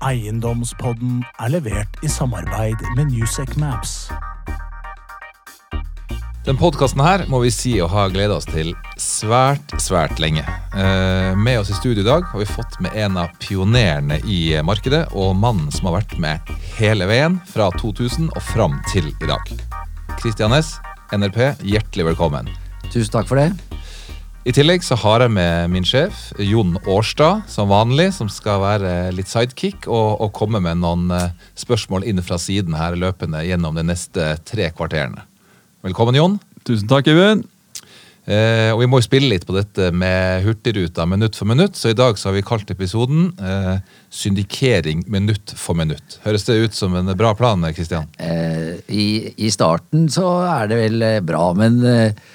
Eiendomspodden er levert i samarbeid med Newsec Maps. Den podkasten her må vi si å ha gleda oss til svært, svært lenge. Eh, med oss i studio i dag har vi fått med en av pionerene i markedet, og mannen som har vært med hele veien fra 2000 og fram til i dag. Kristian Næss, NRP, hjertelig velkommen. Tusen takk for det. I tillegg så har jeg med min sjef, Jon Årstad, som vanlig, som skal være litt sidekick og, og komme med noen eh, spørsmål inn fra siden her løpende gjennom de neste tre kvarterene. Velkommen, Jon. Tusen takk, Even. Eh, og vi må jo spille litt på dette med Hurtigruta minutt for minutt, så i dag så har vi kalt episoden eh, 'Syndikering minutt for minutt'. Høres det ut som en bra plan, Kristian? Eh, i, I starten så er det vel eh, bra, men eh,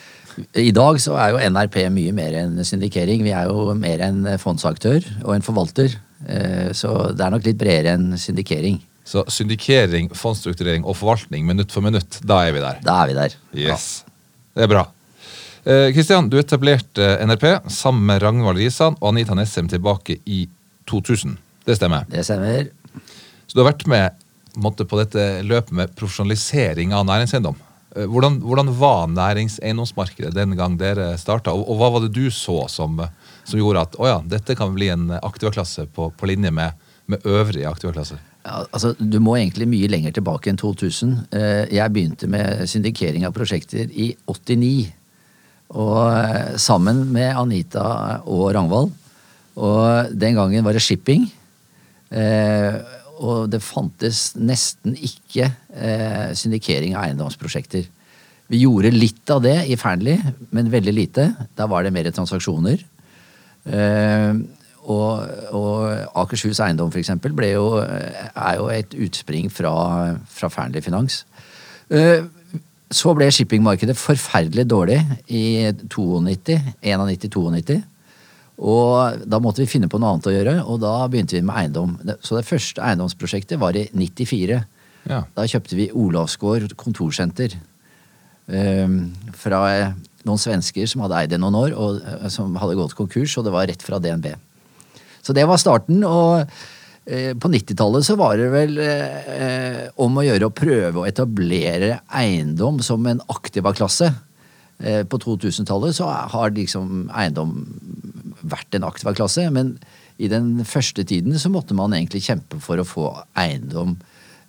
i dag så er jo NRP mye mer enn syndikering. Vi er jo mer en fondsaktør og en forvalter. Eh, så det er nok litt bredere enn syndikering. Så syndikering, fondsstrukturering og forvaltning minutt for minutt, da er vi der. Da er vi der. Yes. Det er bra. Kristian, du etablerte NRP sammen med Ragnvald Risan og Anita Nessem tilbake i 2000. Det stemmer? Det stemmer. Så du har vært med måtte, på dette løpet med profesjonalisering av næringseiendom? Eh, hvordan, hvordan var næringseiendomsmarkedet den gang dere starta, og, og, hva var det du så som, som gjorde at oh ja, dette kan bli en aktivaklasse på, på linje med, med øvrige aktivaklasser? Ja, altså, du må egentlig mye lenger tilbake enn 2000. Eh, jeg begynte med syndikering av prosjekter i 89. Og eh, sammen med Anita og Rangvald. Og den gangen var det shipping og det fantes nesten ikke eh, syndikering av eiendomsprosjekter. Vi gjorde litt av det i Fearnley, men veldig lite. Da var det mer transaksjoner. Eh, og, og Akershus Eiendom for eksempel, jo, er jo et utspring fra, fra Fearnley Finans. Eh, så ble shippingmarkedet forferdelig dårlig i 92, 91-92. Og da måtte vi finne på noe annet å gjøre, og da begynte vi med eiendom. Så det første eiendomsprosjektet var i 94. Ja. Da kjøpte vi Olavsgård kontorsenter. Um, fra noen svensker som hadde eid det noen år, og uh, som hadde gått konkurs, og det var rett fra DNB. Så det var starten. og uh, på 90-tallet så var det vel eh, om å gjøre å prøve å etablere eiendom som en aktiva klasse. På 2000-tallet så har liksom eiendom vært en aktiva klasse, men i den første tiden så måtte man egentlig kjempe for å få eiendom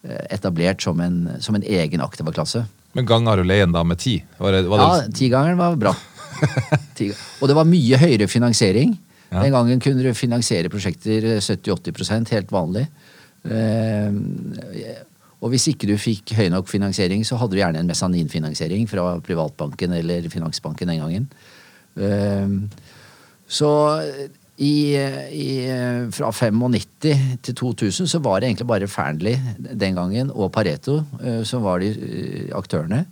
eh, etablert som en, som en egen aktiva klasse. Men ganger du leien da med ti? Var det, var det... Ja, tigangeren var bra. og det var mye høyere finansiering. Ja. Den gangen kunne du finansiere prosjekter 70-80% helt vanlig. Eh, og hvis ikke du fikk høy nok finansiering, så hadde du gjerne en mesaninfinansiering fra privatbanken eller Finansbanken den gangen. Eh, så i, i, fra 95 til 2000 så var det egentlig bare Fearnley den gangen og Pareto uh, som var de uh, aktørene.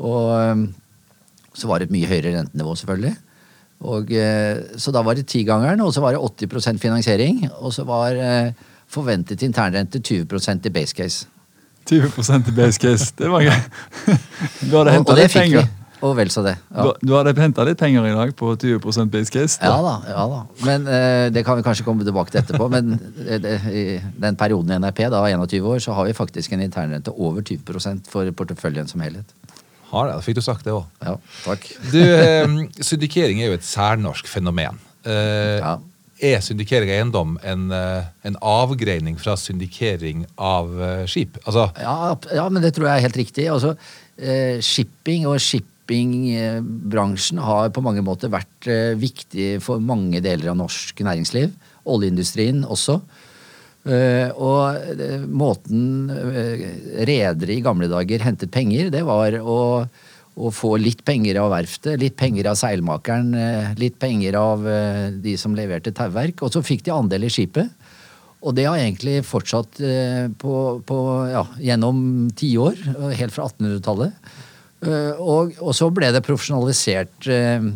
Og um, så var det et mye høyere rentenivå, selvfølgelig. Og, uh, så da var det tigangeren, og så var det 80% finansiering. Og så var forventet internrente 20% i base case. 20 i base case, det var gøy. Du hadde henta litt penger. Vi. Og vel så det. Ja. Du, du hadde henta litt penger i dag på 20 base case? Da. Ja da. ja da. Men eh, Det kan vi kanskje komme tilbake til etterpå. Men det, i den perioden i NRP, da 21 år, så har vi faktisk en internrente over 20% for porteføljen som helhet. Har det, da fikk du sagt det òg. Ja, takk. Du, eh, Syndikering er jo et særnorsk fenomen. Eh, ja. Er syndikering av eiendom en, eh, en, avgreining fra syndikering av uh, skip? Altså, ja, ja, men det tror jeg er helt riktig. Altså, uh, shipping og shippingbransjen har på mange måter vært eh, viktig for mange deler av norsk næringsliv. Oljeindustrien også. Og måten redere i gamle dager hentet penger, det var å, å, få litt penger av verftet, litt penger av seilmakeren, litt penger av de som leverte tauverk, og så fikk de andel i skipet. Og det har egentlig fortsatt på, på, ja, gjennom tiår, helt fra 1800-tallet. Eh, og, og, så ble det profesjonalisert eh,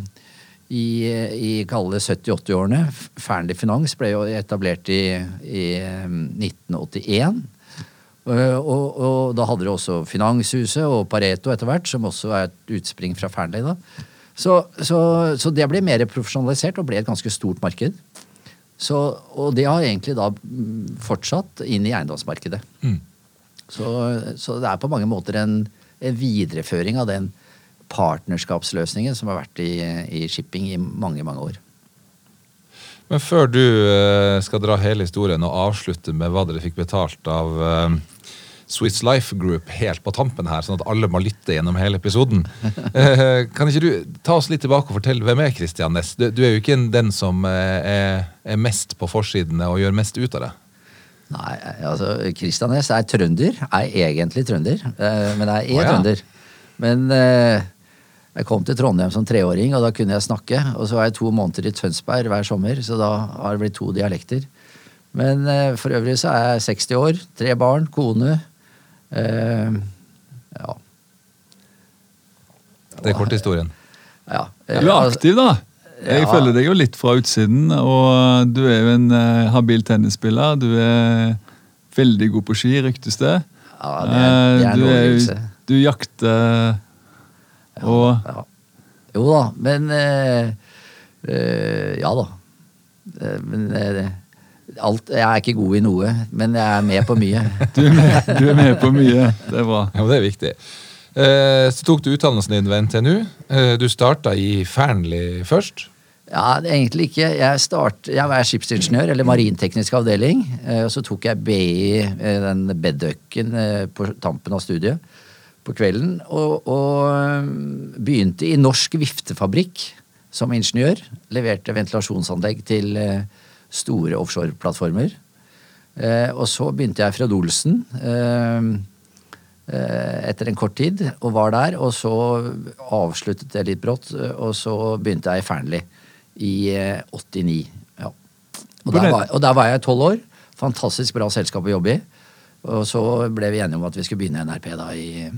i, i kalde 70-80-årene. Fearnley Finans ble jo etablert i, i 1981. Eh, og, og, da hadde du også Finanshuset og Pareto etter hvert, som også er et utspring fra Fearnley. da. Så, så, så, det ble mer profesjonalisert og ble et ganske stort marked. Så, og det har egentlig da mm, fortsatt inn i eiendomsmarkedet. Mm. Så, så det er på mange måter en, en videreføring av den partnerskapsløsningen som har vært i, i shipping i mange, mange år. Men før du eh, skal dra hele historien og avslutte med hva dere fikk betalt av eh, Swiss Life Group helt på tampen her, sånn at alle må lytte gjennom hele episoden. Eh, kan ikke du ta oss litt tilbake og fortelle hvem er Christian Næss? Du, du er jo ikke den som eh, er, er mest på forsidene og gjør mest ut av det. Nei, altså Kristian Næss er trønder. Er egentlig trønder. eh, Men jeg er ja. trønder. Men jeg kom til Trondheim som treåring, og da kunne jeg snakke. Og så var jeg to måneder i Tønsberg hver sommer, så da har det blitt to dialekter. Men for øvrig så er jeg 60 år, tre barn, kone. Eh, ja. Det er korthistorien. ja. Du er aktiv, da. Jeg Ja. følger deg jo litt fra utsiden, og du er jo en eh, habil tennisspiller. Du er veldig god på ski, ryktes det. Ja, det er, det er Eh, du, er, du jakter og Ja. Jo da, men eh, eh, Ja da. Eh, men eh, alt, jeg er ikke god i noe, men jeg er med på mye. du er, med, du er med på mye. Det er bra. Ja, det er viktig. Eh, så tok du utdannelsen din ved NTNU. Eh, du starta i Fearnley først. Ja, egentlig ikke. Jeg, start, jeg var skipsingeniør, eller marinteknisk avdeling. eh, Og så tok jeg BI, den bedøkken, på tampen av studiet på kvelden. Og, og begynte i Norsk Viftefabrikk som ingeniør. Leverte ventilasjonsanlegg til eh, store offshoreplattformer. Eh, Og så begynte jeg Fred Olsen. eh, eh, etter en kort tid, og var der. Og så avsluttet det litt brått, eh, og så begynte jeg i Fearnley i eh, 89. Ja. Og, der var, og der var jeg tolv år. Fantastisk bra selskap å jobbe i. Og så ble vi enige om at vi skulle begynne i NRP da i,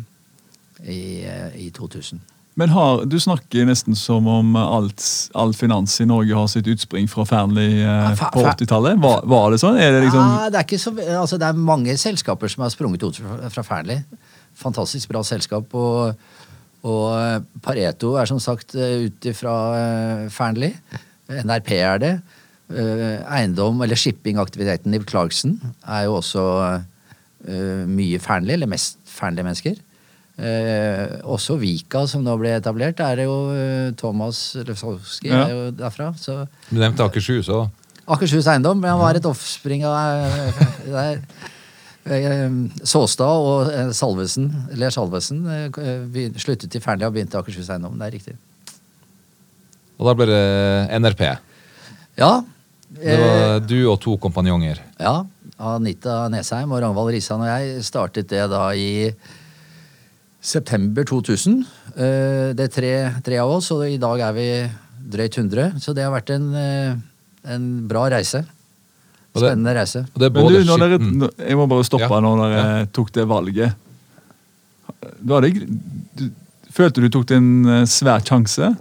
i, eh, i 2000. Men har, du snakker nesten som om alt, all finans i Norge har sitt utspring fra Fearnley eh, på 80-tallet. Var, var det sånn? Er det liksom Ja, det, er så, altså, det er mange selskaper som har sprunget ut fra, fra Fearnley. Fantastisk bra selskap. Og, og eh, Pareto er som sagt eh, ut fra eh, Fearnley. NRP er det. Eh, Eiendom, eller shippingaktiviteten i Clarkson er jo også uh, mye Fearnley, eller mest Fearnley-mennesker. Eh, også Vika, som nå ble etablert, er det jo eh, Thomas Lefsowski Ja. er jo derfra. Så Du nevnte Akershus òg. Akershus Eiendom, men han var et offspring av eh, der. Eh, Såstad og Salvesen, eller Salvesen sluttet i Fernia og begynte i Akershus Eiendom. Det er riktig. Og da ble det NRP. Ja. Det var du og to kompanjonger. Ja. Anita Nesheim og Ragnvald Risan og jeg startet det da i september 2000. Eh, Det er tre, tre av oss, og i dag er vi drøyt 100. Så det har vært en, eh, en bra reise. Spennende reise. Og det Men du, dere, jeg må bare stoppe Ja. når dere tok det valget. Det, du, følte du tok en eh, svær sjanse?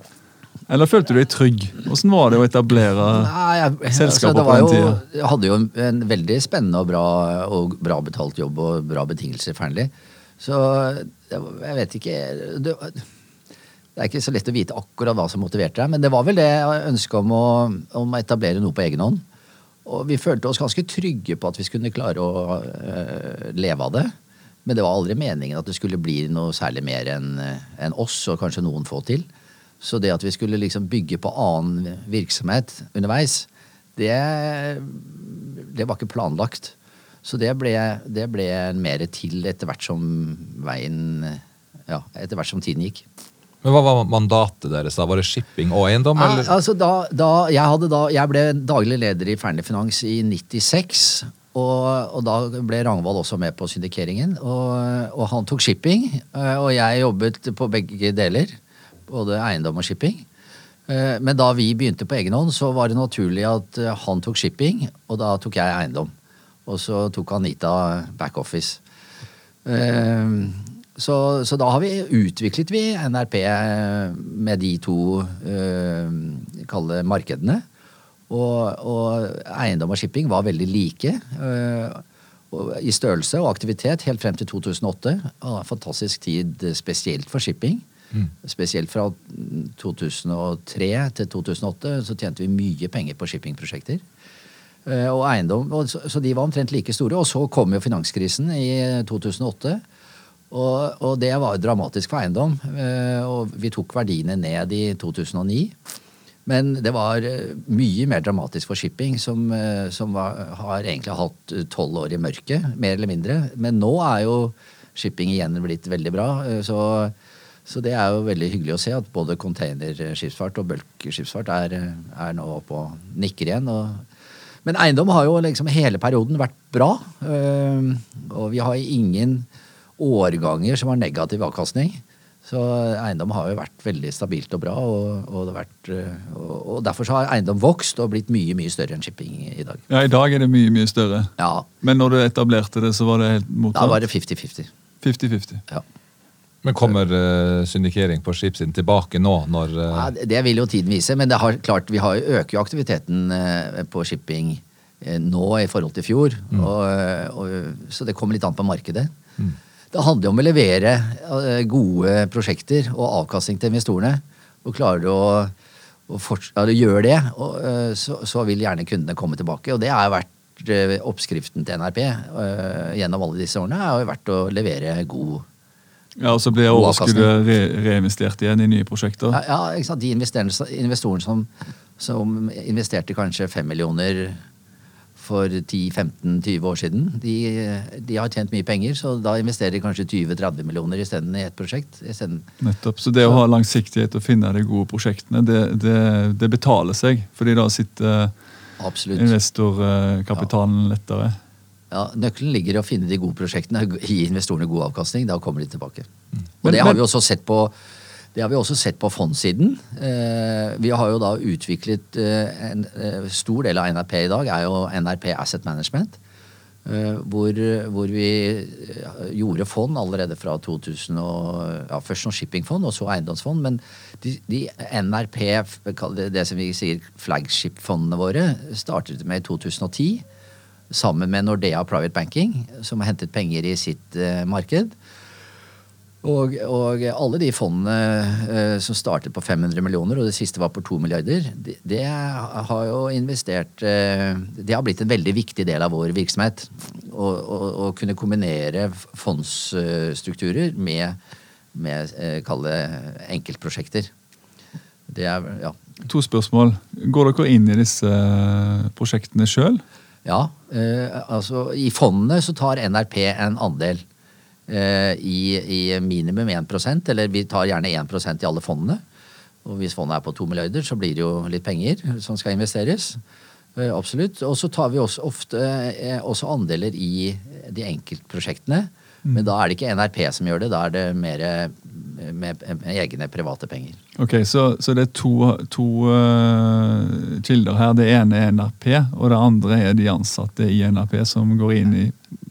Eller følte du deg trygg? Hvordan var det å etablere Nei, jeg, altså, det på var den jo, tida? Jeg hadde jo en, en veldig spennende og bra, og bra betalt jobb og bra betingelser i Så jeg vet ikke det, det er ikke så lett å vite akkurat hva som motiverte deg, men det var vel det ønsket om å, om å etablere noe på egen hånd. Og vi følte oss ganske trygge på at vi skulle klare å øh, leve av det. Men det var aldri meningen at det skulle bli noe særlig mer enn en oss og kanskje noen få til. Så det at vi skulle liksom bygge på annen virksomhet underveis, det, det var ikke planlagt. Så det ble, det ble mer til etter hvert som veien Ja, etter hvert som tiden gikk. Men hva var mandatet deres? da? Var det shipping og eiendom? Ja, altså da, da, jeg, da, jeg ble daglig leder i Fearnley Finans i 96. Og, og da ble Rangvald også med på syndikeringen. Og, og han tok shipping, eh, og jeg jobbet på begge deler. Både eiendom og shipping. Eh, Men da vi begynte på egen hånd, så var det naturlig at eh, han tok shipping, og da tok jeg eiendom. Og så tok Anita backoffice. Eh, Så, så da har vi utviklet vi NRP med de to uh, kalle markedene. Og, og eiendom og shipping var veldig like eh, i størrelse og aktivitet helt frem til 2008. Og en fantastisk tid spesielt for shipping. Spesielt fra 2003 til 2008 så tjente vi mye penger på shippingprosjekter. Eh, Og eiendom, og så, de var omtrent like store. Og så kom jo finanskrisen i 2008. Og, og det var dramatisk for eiendom. eh, Og vi tok verdiene ned i 2009. Men det var eh, mye mer dramatisk for shipping, som, eh, som var, har egentlig hatt tolv år i mørket, mer eller mindre. Men nå er jo shipping igjen blitt veldig bra. eh, Så, så det er jo veldig hyggelig å se at både containerskipsfart og bulkskipsfart er, er nå oppe og nikker igjen. Og, men eiendom har jo liksom hele perioden vært bra. eh, Og vi har ingen årganger som har negativ avkastning. Så eiendom har jo vært veldig stabilt og bra, og, og, det har vært, eh, og, derfor så har eiendom vokst og blitt mye mye større enn shipping i dag. Ja, I dag er det mye, mye større. Ja, Men når du etablerte det, så var det helt Da var det 50-50. 50-50. Ja. Men kommer uh, syndikering på skipsiden tilbake nå, når uh... Ja, det- vil jo tiden vise, men det har, klart, vi har, øker jo aktiviteten uh, på shipping nå i forhold til fjor. Og, og, så det kommer litt an på markedet. Det handler jo om å levere gode prosjekter og avkastning til investorene. Og klarer du å, å forts- ja, gjør det, og, så, så vil gjerne kundene komme tilbake. Og det har vært oppskriften til NRP gjennom alle disse årene. har jo vært å levere god Ja, Og så blir overskuddet re reinvestert igjen i nye prosjekter. Ja, ja? De investorene, som, som investerte kanskje 5 millioner for 10-15-20 år siden, de, de har tjent mye penger, så da investerer de kanskje 20-30 millioner isteden i et prosjekt. I Nettopp. Så det å ha langsiktighet og finne de gode prosjektene, det, det, det betaler seg. Fordi da sitter Absolutt. investorkapitalen lettere. Ja, nøkkelen ligger i å finne de gode prosjektene, gi investorene god avkastning. Da kommer de tilbake. Og Men- det har vi også sett på det har vi også sett på fondsiden. Eh, vi har jo da utviklet eh, en eh, stor del av NRP i dag er jo NRP Asset Management. Eh, hvor, hvor vi gjorde fond allerede fra 2000 og, ja, Først som shippingfond, og så eiendomsfond. Men de, de NRP, det, det som vi sier flagship-fondene våre, startet med i 2010. Sammen med Nordea Private Banking, som har hentet penger i sitt eh, marked. Og, og alle de fondene eh, som startet på 500 millioner, og det siste var på 2 milliarder, det, de har jo investert eh, Det har blitt en veldig viktig del av vår virksomhet. Å, kunne kombinere fondsstrukturer med, med kall det enkeltprosjekter. Det er Ja. To spørsmål. Går dere inn i disse prosjektene sjøl? Ja, eh, altså I fondene så tar NRP en andel eh, i, i minimum 1% eller vi tar gjerne 1% i alle fondene. Og hvis fondet er på to milliarder, så blir det jo litt penger som skal investeres. Eh, absolutt. Og så tar vi også ofte eh, også andeler i de enkeltprosjektene. Men da er det ikke NRP som gjør det, da er det mer med, med egne private penger. Ok, så, så det er to, to uh, kilder her. Det ene er NRP, og det andre er de ansatte i NRP som går inn i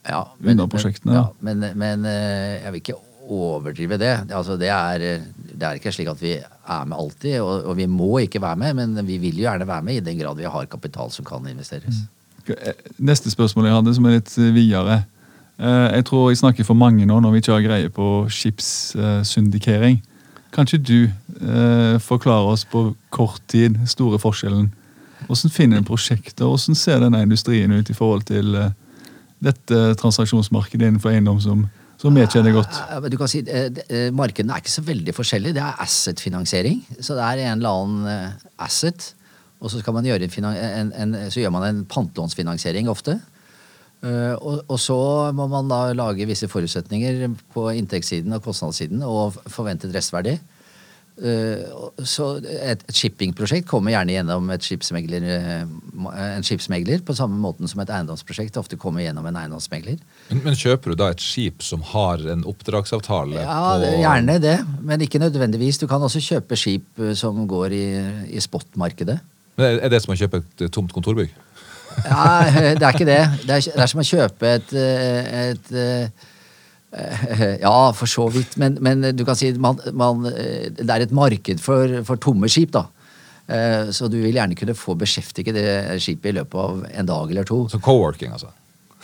Ja, men, underprosjektene? Ja, men, men uh, jeg vil ikke overdrive det. Altså, det, er, det er ikke slik at vi er med alltid, og, og vi må ikke være med, men vi vil jo gjerne være med i den grad vi har kapital som kan investeres. Neste spørsmål jeg hadde, som er litt videre. Eh, Jeg tror jeg snakker for mange nå når vi ikke har greie på skipssyndikering. Kan ikke du eh, forklare oss på kort tid store forskjellen? Hvordan finner en prosjekter? Hvordan ser denne industrien ut i forhold til eh, dette transaksjonsmarkedet innenfor eiendom som, som vi kjenner godt? Du kan si, eh, eh, Markedene er ikke så veldig forskjellige. Det er asset-finansiering. Så det er en eller annen eh, asset, og så, en, en, en, så gjør man en pantelånsfinansiering ofte. Eh, og, og så må man da lage visse forutsetninger på inntektssiden og kostnadssiden og forventet restverdi. Eh, så et, shippingprosjekt kommer gjerne gjennom et skipsmegler, eh, en skipsmegler, på samme måten som et eiendomsprosjekt ofte kommer gjennom en eiendomsmegler. men, men kjøper du da et skip som har en oppdragsavtale Ja, på gjerne det, men ikke nødvendigvis. Du kan også kjøpe skip som går i, i spotmarkedet. Men Er det som å kjøpe et tomt kontorbygg? Ja, det er ikke det. Det er, det er som å kjøpe et, eh, et eh, Ja, for så vidt. Men, men du kan si man, man, eh, det er et marked for, for tomme skip, da. Så du vil gjerne kunne få beskjeftige det skipet i løpet av en dag eller to. Så co-working, altså?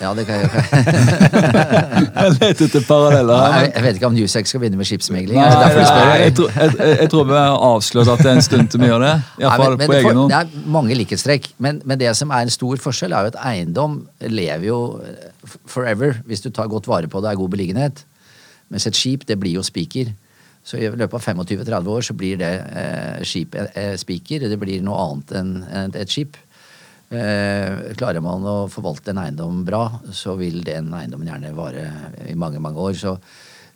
Ja, det kan jeg gjøre. Jeg leter etter paralleller her. jeg, jeg vet ikke om Newsec skal begynne med skipsmegling. Nei, det nei, jeg, tror, jeg, jeg, tror vi har avslørt at det er en stund til vi gjør det. Nei, men- men for- egen hånd. Det er mange likhetstrekk, men, men det som er en stor forskjell, er jo at eiendom lever jo eh, forever hvis du tar godt vare på det, er god beliggenhet. Mens et skip, det blir jo spiker. Så i løpet av 25-30 år så blir det eh, skip eh, spiker. Det blir noe annet enn et skip. Eh, klarer man å forvalte en eiendom bra, så vil den eiendommen gjerne vare i mange, mange år. Så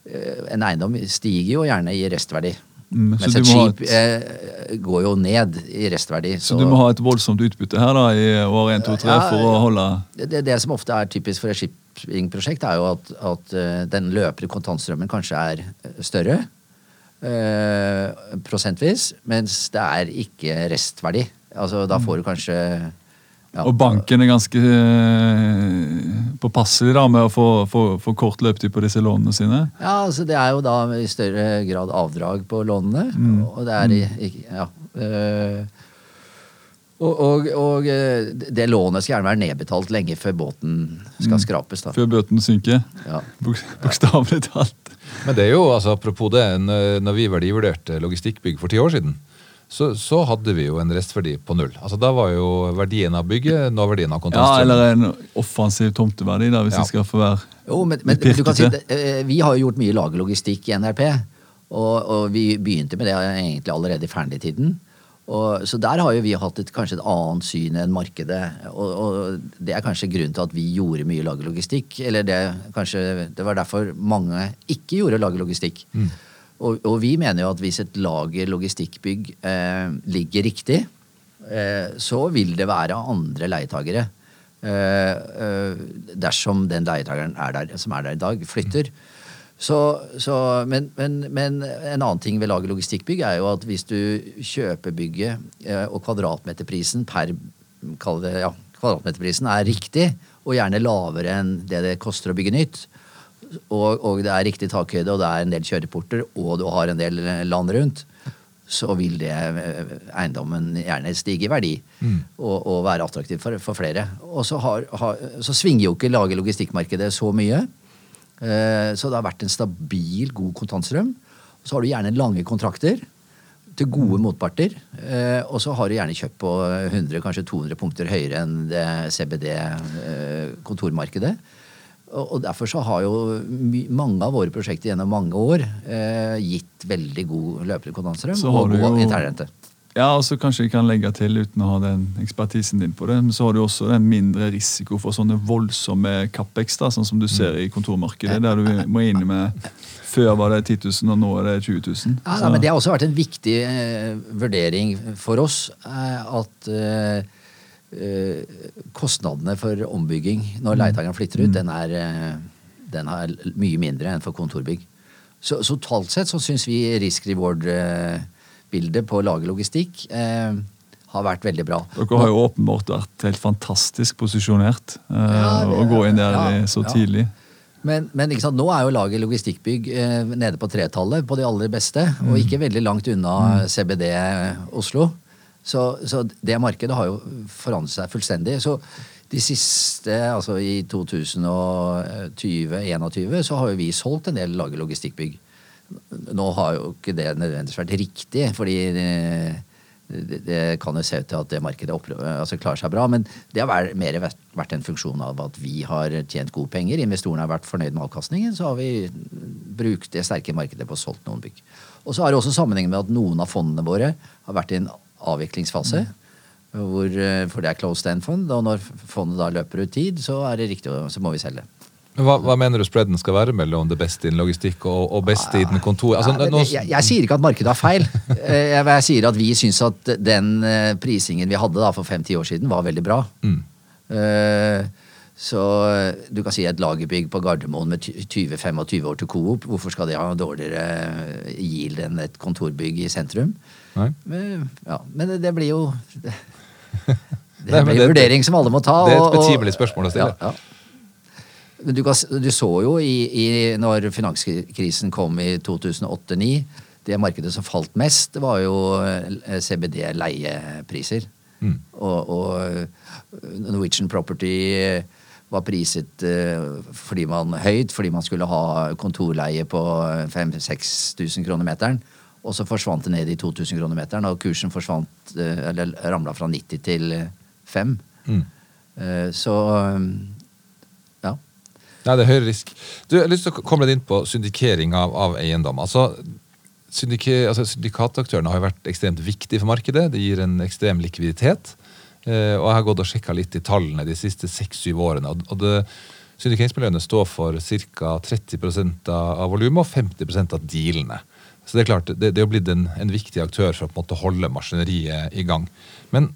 eh, en eiendom stiger jo gjerne i restverdi. Mm, Mens et skip et... eh, går jo ned i restverdi. Så du må ha et voldsomt utbytte her da, i år 1, 2, 3 Ja, for å holde det, det, det som ofte er typisk for et shippingprosjekt, er jo at, at eh, den løpende kontantstrømmen kanskje er eh, større eh, prosentvis, mens det er ikke restverdi. Altså, da får du kanskje ja, Og banken er ganske eh, påpasselig da, med å få, få, få kort løpetid på disse lånene sine. Ja, altså det er jo da i større grad avdrag på lånene. Og det er i, i Ja. øh, og, og, og øh, det lånet skal gjerne være nedbetalt lenge før båten skal skrapes. da. Før båten synker. Ja. Bokstavelig talt. Men det er jo, altså apropos det, når vi verdivurderte logistikkbygg for ti år siden, så, så hadde vi jo en restverdi på null. Altså Da var jo verdien av bygget nå verdien av Ja. Eller en offensiv tomteverdi, da, hvis Ja. det skal få være Jo, men, men du kan si, eh, Vi har jo gjort mye lagerlogistikk i NRP. Og, og vi begynte med det egentlig allerede i Fearnley-tiden. Og, så der har jo vi hatt et, kanskje et annet syn enn markedet. Og, og det er kanskje grunnen til at vi gjorde mye lagerlogistikk. Eller det, kanskje, det var derfor mange ikke gjorde lagerlogistikk. Og, og vi mener jo at hvis et lager logistikkbygg eh, ligger riktig, eh, så vil det være andre leietagere. Eh, eh, dersom den leietageren er der, som er der i dag, flytter. Så, så, men, men, men en annen ting ved lager logistikkbygg er jo at hvis du kjøper bygget, eh, og kvadratmeterprisen per det, ja, kvadratmeterprisen er riktig, og gjerne lavere enn det det koster å bygge nytt, og, og det er riktig takhøyde, og det er en del kjøreporter, og du har en del land rundt, så vil det eh, eiendommen gjerne stige i verdi og, og være attraktiv for, for flere. Og så, har, har, så svinger jo ikke lage logistikkmarkedet så mye. Eh, Så det har vært en stabil, god kontantstrøm. Og så har du gjerne lange kontrakter til gode motparter. Eh, Og så har du gjerne kjøpt på 100, kanskje 200 punkter høyere enn det CBD-kontormarkedet. Og og derfor så har jo mange av våre prosjekter gjennom mange år eh, gitt veldig god løpende kontantstrøm og god internrente. Ja, og så kanskje jeg kan legge til, uten å ha den ekspertisen din på det, men så har du også den mindre risiko for sånne voldsomme capex, da, sånn som du ser i kontormarkedet, der du må inn med Før var det 10 000, og nå er det 20 000. Ja, da, men Det har også vært en viktig eh, vurdering for oss. Eh, at eh, kostnadene for ombygging når leietakeren flytter ut, den, er, eh, den er mye mindre enn for kontorbygg. Så, så totalt sett så syns vi risk-reward-bildet på å lage logistikk eh, har vært veldig bra. Dere har jo åpenbart vært helt fantastisk posisjonert eh, Ja, det- å gå inn der ja, så ja. tidlig. Men, men sant, nå er jo laget logistikkbygg eh, nede på tretallet på de aller beste, Mm. og ikke veldig langt unna CBD Oslo. Så, så det markedet har jo forandret seg fullstendig. Så de siste, altså i 2020-2021, så har jo vi solgt en del laget logistikkbygg. Nå har jo ikke det nødvendigvis vært riktig, fordi det, det, kan jo se ut til at det markedet oppro- altså klarer seg bra, men det har mer vært en funksjon av at vi har tjent gode penger, investorene har vært fornøyd med avkastningen, så har vi brukt det sterke markedet på å solgt noen bygg. Og så har det også sammenheng med at noen av fondene våre har vært i en avviklingsfase. Hvor, eh, for det er closed end-fond, og når fondet da løper ut tid, så er det riktig, så må vi selge. Hva, hva mener du spreaden skal være mellom det beste innen logistikk og, og beste innen kontor? Altså, Ja, nå, jeg, jeg sier ikke at markedet har feil. Eh, Jeg, jeg sier at vi syns at den eh, prisingen vi hadde da for fem-ti år siden, var veldig bra. Mm. Så du kan si et lagerbygg på Gardermoen med 20-25 år til Coop, hvorfor skal de ha dårligere yield enn et kontorbygg i sentrum? Nei? Men, ja, men det, blir jo Det, det blir en vurdering som alle må ta. det er et betimelig spørsmål å stille. Ja, ja. Du, du så jo i, i når finanskrisen kom i 2008-2009, det markedet som falt mest, det var jo eh, CBD-leiepriser. Mm. Og, og Norwegian Property var priset eh, fordi man høyt, fordi man skulle ha kontorleie på 5000-6000 kroner meteren. Og så forsvant det ned i 2000 kroner meteren, og kursen forsvant, eh, eller ramla fra 90 til 5. Mm. Så ja. Nei, det er høyere risk. Du, jeg har lyst til å komme litt inn på syndikering av, av eiendom. Altså, syndike, altså, Syndikataktørene har jo vært ekstremt viktige for markedet. Det gir en ekstrem likviditet. Eh, og jeg har gått og sjekka litt i tallene de siste seks-syv årene. og- det, Syndikeringsmiljøene står for ca. 30 av, av volumet og 50% av dealene. Så det er klart, det, det er jo blitt en, en viktig aktør for å på en måte holde maskineriet i gang. Men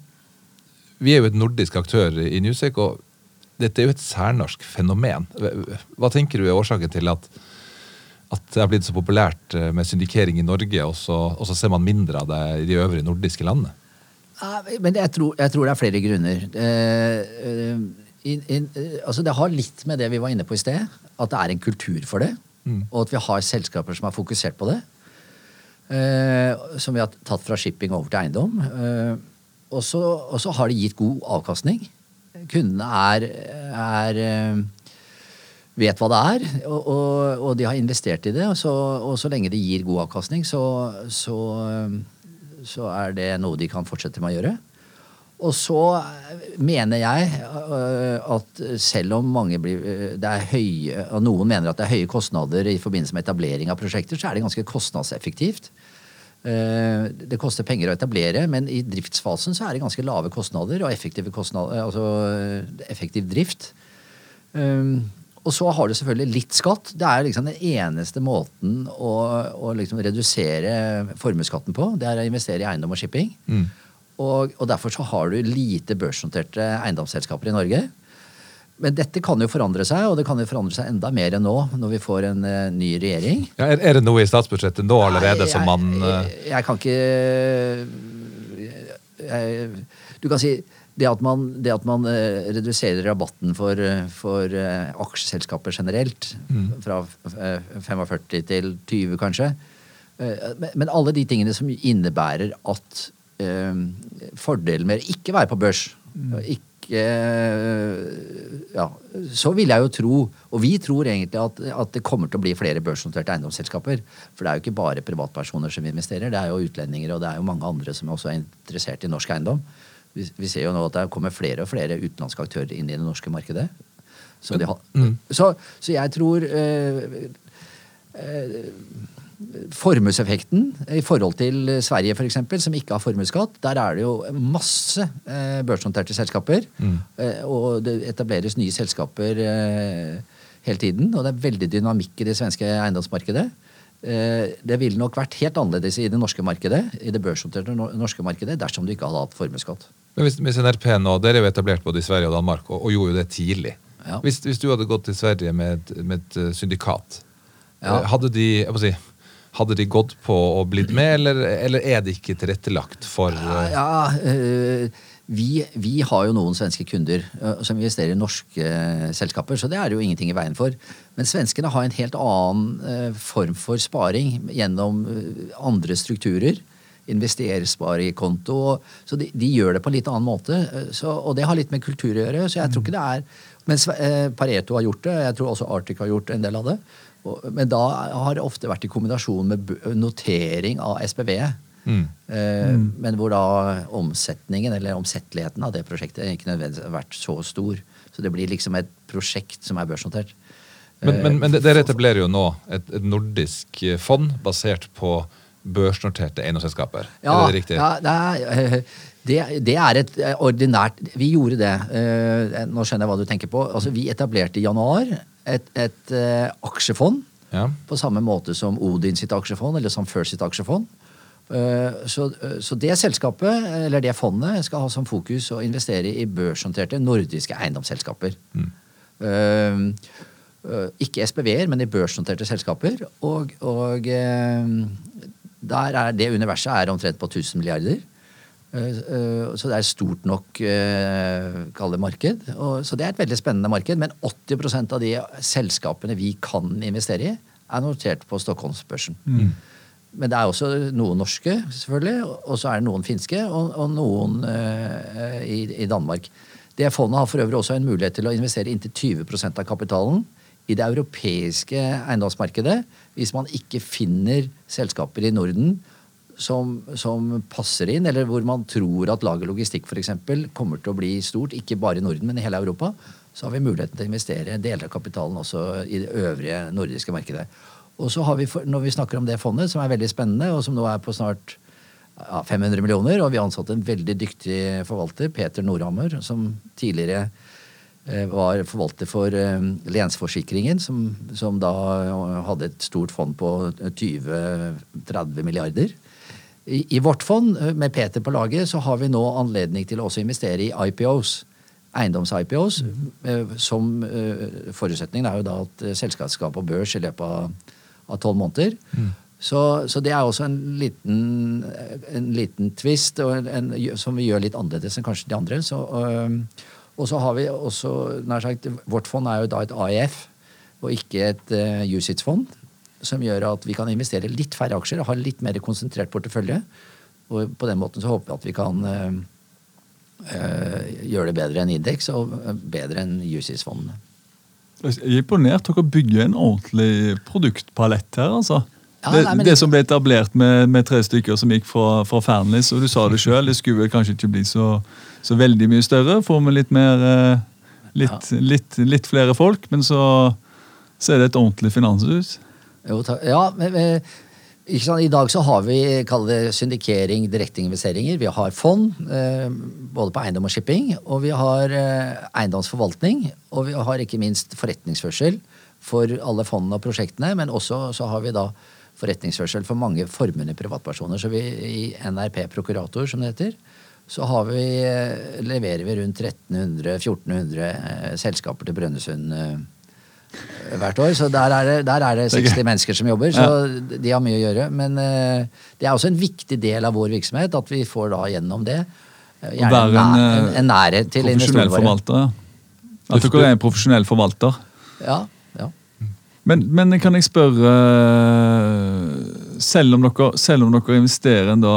vi er jo et nordisk aktør i Newsec, og dette er jo et særnorsk fenomen. Hva tenker du er årsaken til at, at det har blitt så populært eh, med syndikering i Norge, og så, og så ser man mindre av det i de øvrige nordiske landene? Ja, Men jeg tror, jeg tror det er flere grunner. Eh, eh, in, in, eh, altså det har litt med det vi var inne på i sted, at det er en kultur for det. Og at vi har selskaper som har fokusert på det. Eh, som vi har tatt fra shipping over til eiendom. Eh, og, så, har det gitt god avkastning. Kundene er, er eh, vet hva det er, og, og, og de har investert i det. Og så, og så lenge det gir god avkastning, så, så, så er det noe de kan fortsette med å gjøre. Og så mener jeg at selv om mange blir, det er høye, og noen mener at det er høye kostnader i forbindelse med etablering av prosjekter, så er det ganske kostnadseffektivt. Eh, Det koster penger å etablere, men i driftsfasen så er det ganske lave kostnader og effektive kostnader, altså øh, effektiv drift. Um, og så har du selvfølgelig litt skatt. Det er liksom den eneste måten å, å liksom redusere formuesskatten på. Det er å investere i eiendom og shipping. Og, og derfor så har du lite børsnoterte eiendomsselskaper i Norge. Men dette kan jo forandre seg, og det kan jo forandre seg enda mer enn nå, når vi får en uh, ny regjering. Ja, er, er det noe i statsbudsjettet nå allerede Nei, som man jeg, eh, jeg, jeg kan ikke jeg, Du kan si det at man, det at man uh, reduserer rabatten for, eh, for eh, aksjeselskaper generelt, fra eh, 45 til 20 kanskje, eh, men, men alle de tingene som innebærer at eh, fordelen med å ikke være på børs, mm. ikke ja, så vil jeg jo tro, og vi tror egentlig at, at det kommer til å bli flere børsnoterte eiendomsselskaper. For det er jo ikke bare privatpersoner som investerer, det er jo utlendinger og det er jo mange andre som også er interessert i norsk eiendom. Vi, vi ser jo nå at det kommer flere og flere utenlandske aktører inn i det norske markedet. Så, de har, så, så jeg tror eh, Formueseffekten i forhold til Sverige, for eksempel, som ikke har formuesskatt, der er det jo masse eh, børsnoterte selskaper. Mm. og det etableres nye selskaper eh, hele tiden. Og det er veldig dynamikk i det svenske eiendomsmarkedet. Eh, det ville nok vært helt annerledes i det norske markedet, i det børsnoterte norske markedet dersom du ikke hadde hatt formuesskatt. Men hvis, hvis NRP nå, Dere er jo etablert både i Sverige og Danmark, og, og gjorde jo det tidlig. Ja. Hvis, hvis du hadde gått til Sverige med, med et eh, syndikat, Ja. eh, hadde, de, jeg må si, hadde de gått på og blitt med, eller, eller er det ikke tilrettelagt for eh, Ja, øh, vi, vi har jo noen svenske kunder øh, som investerer i norske øh, selskaper, så det er det jo ingenting i veien for. Men svenskene har en helt annen form for sparing gjennom andre strukturer. Investersparekonto. konto, Så de, de gjør det på en litt annen måte. Så, og det har litt med kultur å gjøre. Så jeg tror ikke det er Mens Pareto har gjort det, jeg tror også Arctic har gjort en del av det. Men da har det ofte vært i kombinasjon med notering av SPV. Eh, Men hvor da omsetningen eller omsetteligheten av det prosjektet ikke nødvendigvis har vært så stor. Så det blir liksom et prosjekt som er børsnotert. Men, men, men dere etablerer jo nå et, et nordisk eh, fond basert på børsnoterte eiendomsselskaper. Ja, er det riktig? ja det, er, eh, det, det er et eh, ordinært Vi gjorde det. eh, Nå skjønner jeg hva du tenker på. Altså, vi etablerte i januar et, et eh, aksjefond. Ja. På samme måte som Odin sitt aksjefond eller som First sitt aksjefond. Så, så det selskapet, eller det fondet, skal ha som fokus å investere i børsnoterte nordiske eiendomsselskaper. Mm. ikke SPV-er, men i børsnoterte selskaper. Og, og der er det universet er omtrent på 1000 milliarder. Eh, eh, Så det er stort nok eh, kall det marked. Så det er et veldig spennende marked. Men 80% av de selskapene vi kan investere i, er notert på Stockholmsbørsen. men det er også noen norske, selvfølgelig. Og så er det noen finske, og, og noen uh, i, i Danmark. Det fondet har for øvrig også en mulighet til å investere inntil 20% av kapitalen i det europeiske eiendomsmarkedet hvis man ikke finner selskaper i Norden som, som, passer inn, eller hvor man tror at Lager Logistikk f.eks. kommer til å bli stort, ikke bare i Norden, men i hele Europa, så har vi muligheten til å investere deler av kapitalen også i det øvrige nordiske markedet. Og så har vi, Når vi snakker om det fondet, som er veldig spennende, og som nå er på snart ja, 500 millioner, og vi har ansatt en veldig dyktig forvalter, Peter Nordhammer, som tidligere eh, var forvalter for eh, Lensforsikringen, som, som da hadde et stort fond på 20-30 milliarder. I, I, vårt fond, eh, med Peter på laget, så har vi nå anledning til å også investere i IPOs. Eiendoms-IPOs. Mm. Som forutsetningen er jo da at selskapet på børs i løpet av tolv måneder. Mm. Så, så, det er også en liten, en liten twist en, en, som vi gjør litt annerledes enn kanskje de andre. Så, og, og så har vi også nær sagt, Vårt fond er jo da et AIF og ikke et uh, USITS-fond. Som gjør at vi kan investere litt færre aksjer og ha litt mer konsentrert portefølje. Og på den måten så håper vi at vi kan uh, gjøre det bedre enn indeks og bedre enn USITS-fondene. Jeg er imponert. Dere bygger en ordentlig produktpalett her. altså. Ja, det, nei, det, det, som ble etablert med, med, tre stykker som gikk fra, fra Fearnleys, og du sa det sjøl, det skulle vel kanskje ikke bli så, så, veldig mye større. Får vi litt mer eh, litt, ja. litt, litt, flere folk, men så, så, er det et ordentlig finanshus. Jo, ja, men, i dag så har vi det syndikering, direkteinvesteringer. Vi har fond, eh, både på eiendom og shipping. Og vi har eh, eiendomsforvaltning. Og vi har ikke minst forretningsførsel for alle fondene og prosjektene. Men også så har vi da forretningsførsel for mange formende privatpersoner. Så vi i NRP Prokurator, som det heter, så vi, eh, leverer vi rundt 1300-1400 selskaper til Brønnøysund hvert år. Så der er det, der er det 60 mennesker som jobber, så ja. de har mye å gjøre. Men uh, det er også en viktig del av vår virksomhet at vi får da gjennom det uh, gjerne en, en, en, en, nærhet til profesjonell våre. Forvalter, ja. At dere er en profesjonell forvalter. Ja, ja. Men, men, kan jeg spørre selv om, dere, selv om dere investerer da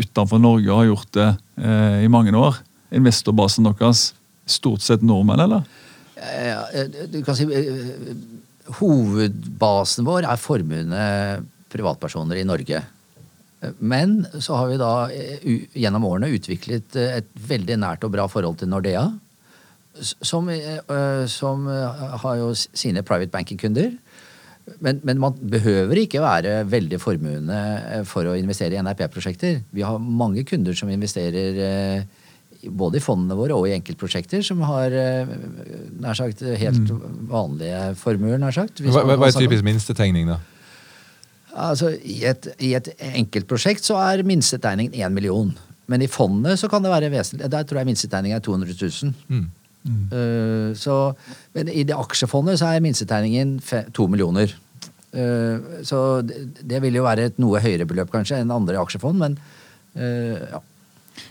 utenfor Norge og har gjort det eh, i mange år, investorbasen deres stort sett nordmenn, eller? Eh, du kan si eh, Hovedbasen vår er formuende privatpersoner i Norge. Men så har vi da eh, gjennom årene utviklet et veldig nært og bra forhold til Nordea. Som, som har jo sine private banking-kunder. Men, men, man behøver ikke være veldig formuende for å investere i NRP-prosjekter. Vi har mange kunder som investerer både i fondene våre og i enkeltprosjekter som har eh, nær sagt helt mm. vanlige formuer. nær sagt. Hva, hva er typisk minstetegning, da? Altså, I et, i et enkeltprosjekt så er minstetegningen én million. Men i fondet så kan det være vesentlig. Der tror jeg minstetegningen er 200 000. Mm. Mm. Uh, så, men i det aksjefondet så er minstetegningen to millioner. Uh, så det, vil jo være et noe høyere beløp kanskje enn andre aksjefond, men ja.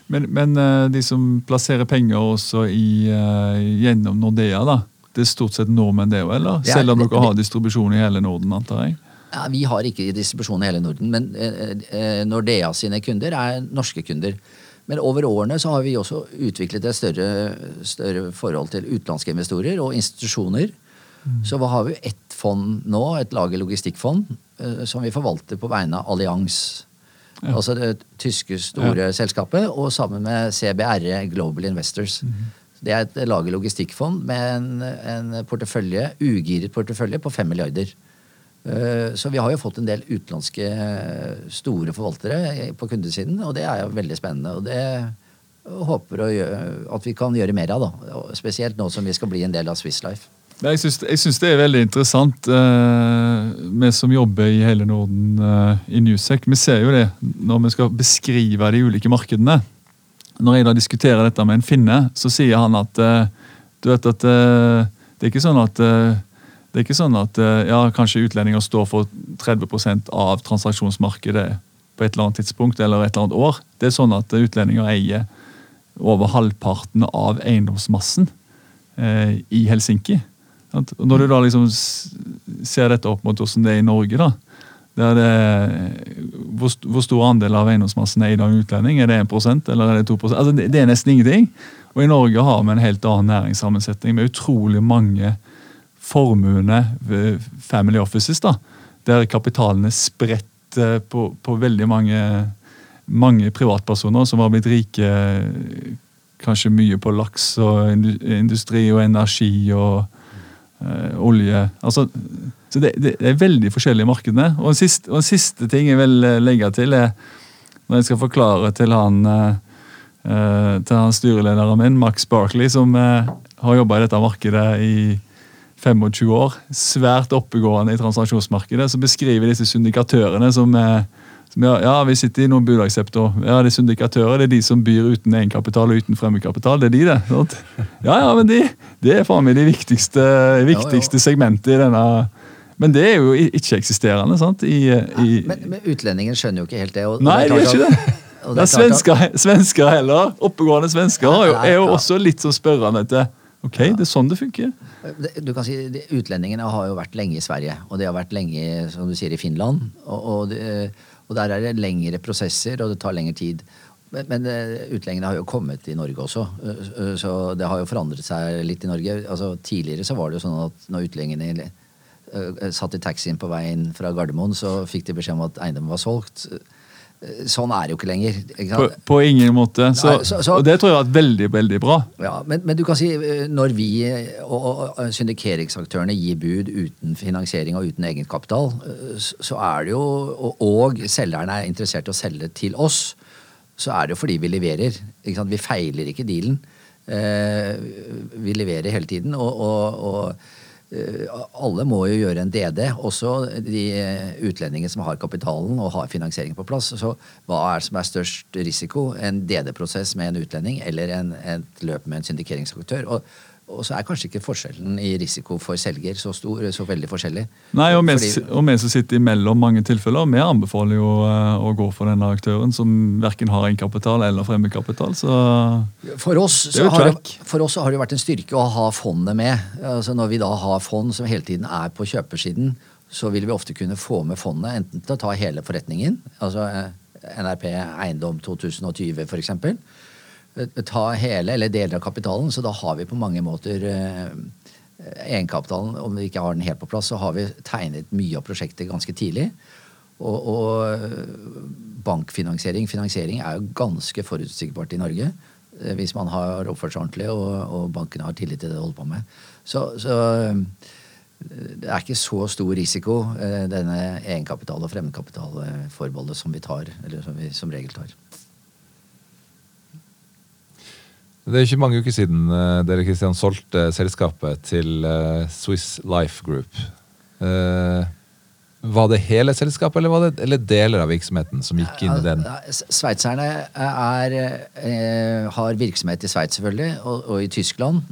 Men, men eh, de som plasserer penger også i, uh, gjennom Nordea, da, det er stort sett nordmenn det òg, eller? Det er, Selv om dere har distribusjon i hele Norden, antar jeg? Ja, Vi har ikke distribusjon i hele Norden, men uh, Nordea sine kunder er norske kunder. Men over årene så har vi også utviklet et større, større forhold til utenlandske investorer og institusjoner. Mm. Så har vi ett fond nå, et lager logistikkfond, som vi forvalter på vegne av Allianz. Ja. Altså det tyske store ja. selskapet, og sammen med CBR Global Investors. Mm -hmm. Det er et lager logistikkfond med en, en portefølje, ugiret portefølje på 5 milliarder. Uh, så vi har jo fått en del utenlandske store forvaltere på kundesiden, og det er jo veldig spennende. og det håper gjøre, at vi kan gjøre mer av, da. Spesielt nå som vi skal bli en del av Swiss Life. Jeg syns, det er veldig interessant, uh, vi som jobber i hele Norden uh, i Newsec. Vi ser jo det når vi skal beskrive de ulike markedene. Når jeg da diskuterer dette med en finne, så sier han at uh, du vet at det er ikke sånn at det er ikke sånn at ja, kanskje utlendinger står for 30% av transaksjonsmarkedet på et eller annet tidspunkt eller et eller annet år. Det er sånn at utlendinger eier over halvparten av eiendomsmassen i Helsinki. Når du da liksom ser dette opp mot hvordan det er i Norge, da, det, hvor, hvor stor andel av eiendomsmassen er i dag utlending? Er det 1% eller er det 2 altså, det, det er nesten ingenting. Og i Norge har vi en helt annen næringssammensetning med utrolig mange formuende eh, family offices. da, Der kapitalen er spredt eh, på, på veldig mange, mange privatpersoner som har blitt rike eh, kanskje mye på laks og industri og energi og olje. Altså, så det, det er veldig forskjellige markedene. Og en siste, og en siste ting jeg vil eh, legge til, er når jeg skal forklare til han eh, eh, til han styrelederen min, Max Barkley, som eh, har jobba i dette markedet i 25 år, svært oppegående i transaksjonsmarkedet, så beskriver disse syndikatørene som, eh, som ja, ja, vi sitter i noen budaksept og ja, det er syndikatører, det er de som byr uten egenkapital og uten fremmedkapital. Det er de, det. sant? Ja, ja, men de, det er faen meg de viktigste, viktigste segmentet i denne Men det er jo ikke-eksisterende, sant? I, i, Men, men utlendinger skjønner jo ikke helt det. Og, Nei, det de er gjør ikke det. og Det er svensker, svensker heller. Oppegående svensker jo, er jo Ja, ja. også litt sånn spørrende til Ok, det er sånn det funker. Du kan si, Utlendingene har jo vært lenge i Sverige, og de har vært lenge som du sier, i Finland. Og, og, det- og Der er det lengre prosesser, og det tar lengre tid. Men, men eh, utlendingene har jo kommet i Norge også, eh, så det har jo forandret seg litt i Norge. Altså Tidligere så var det jo sånn at når utlendingene eh, satt i taxien på veien fra Gardermoen, så fikk de beskjed om at eiendommen var solgt. Eh, Sånn er det jo ikke lenger. Ikke På, på ingen måte. Så, Nei, så- så- og det tror jeg har vært veldig, veldig bra. Ja, men, men du kan si eh, når vi eh, og, og, syndikeringsaktørene gir bud uten finansiering og uten egenkapital, så er det jo Og, og selgerne er interessert i å selge til oss, så er det jo fordi vi leverer. Vi feiler ikke dealen. Eh, vi leverer hele tiden. Og, og, alle må jo gjøre en DD, også de utlendingene utlendinger som har kapitalen og har finansieringen på plass. Så hva er det som er størst risiko? En DD-prosess med en utlending eller en, et løp med en syndikeringsaktør? Og, og så er kanskje ikke forskjellen i risiko for selger så stor, så veldig forskjellig. Nei, og vi, som sitter imellom mange tilfeller, vi anbefaler jo eh, å gå for denne aktøren som verken har egenkapital eller fremmedkapital. Så For oss, Det er jo har track. for oss så har det vært en styrke å ha fondet med. Altså Når vi da har fond som hele tiden er på kjøpersiden, så vil vi ofte kunne få med fondet enten til å ta hele forretningen, altså eh, NRP Eiendom 2020 f.eks. Ta hele eller deler av kapitalen, så da har vi på mange måter eh, egenkapitalen. Om vi ikke har den helt på plass, så har vi tegnet mye av prosjektet ganske tidlig. Og, og bankfinansiering, finansiering, er jo ganske forutsigbart i Norge. eh, Hvis man har oppført seg ordentlig og, og bankene har tillit til det de holder på med. Så, så eh, det er ikke så stor risiko, eh, denne egenkapital- og fremmedkapitalforbeholdet som vi tar, eller som vi som regel tar. Det er ikke mange uker siden eh, dere Kristian, solgte selskapet til eh, Swiss Life Group. Eh, var det hele selskapet, eller var det eller deler av virksomheten som gikk inn i den? Sveitserne er, eh, har virksomhet i Sveits selvfølgelig, og, og i Tyskland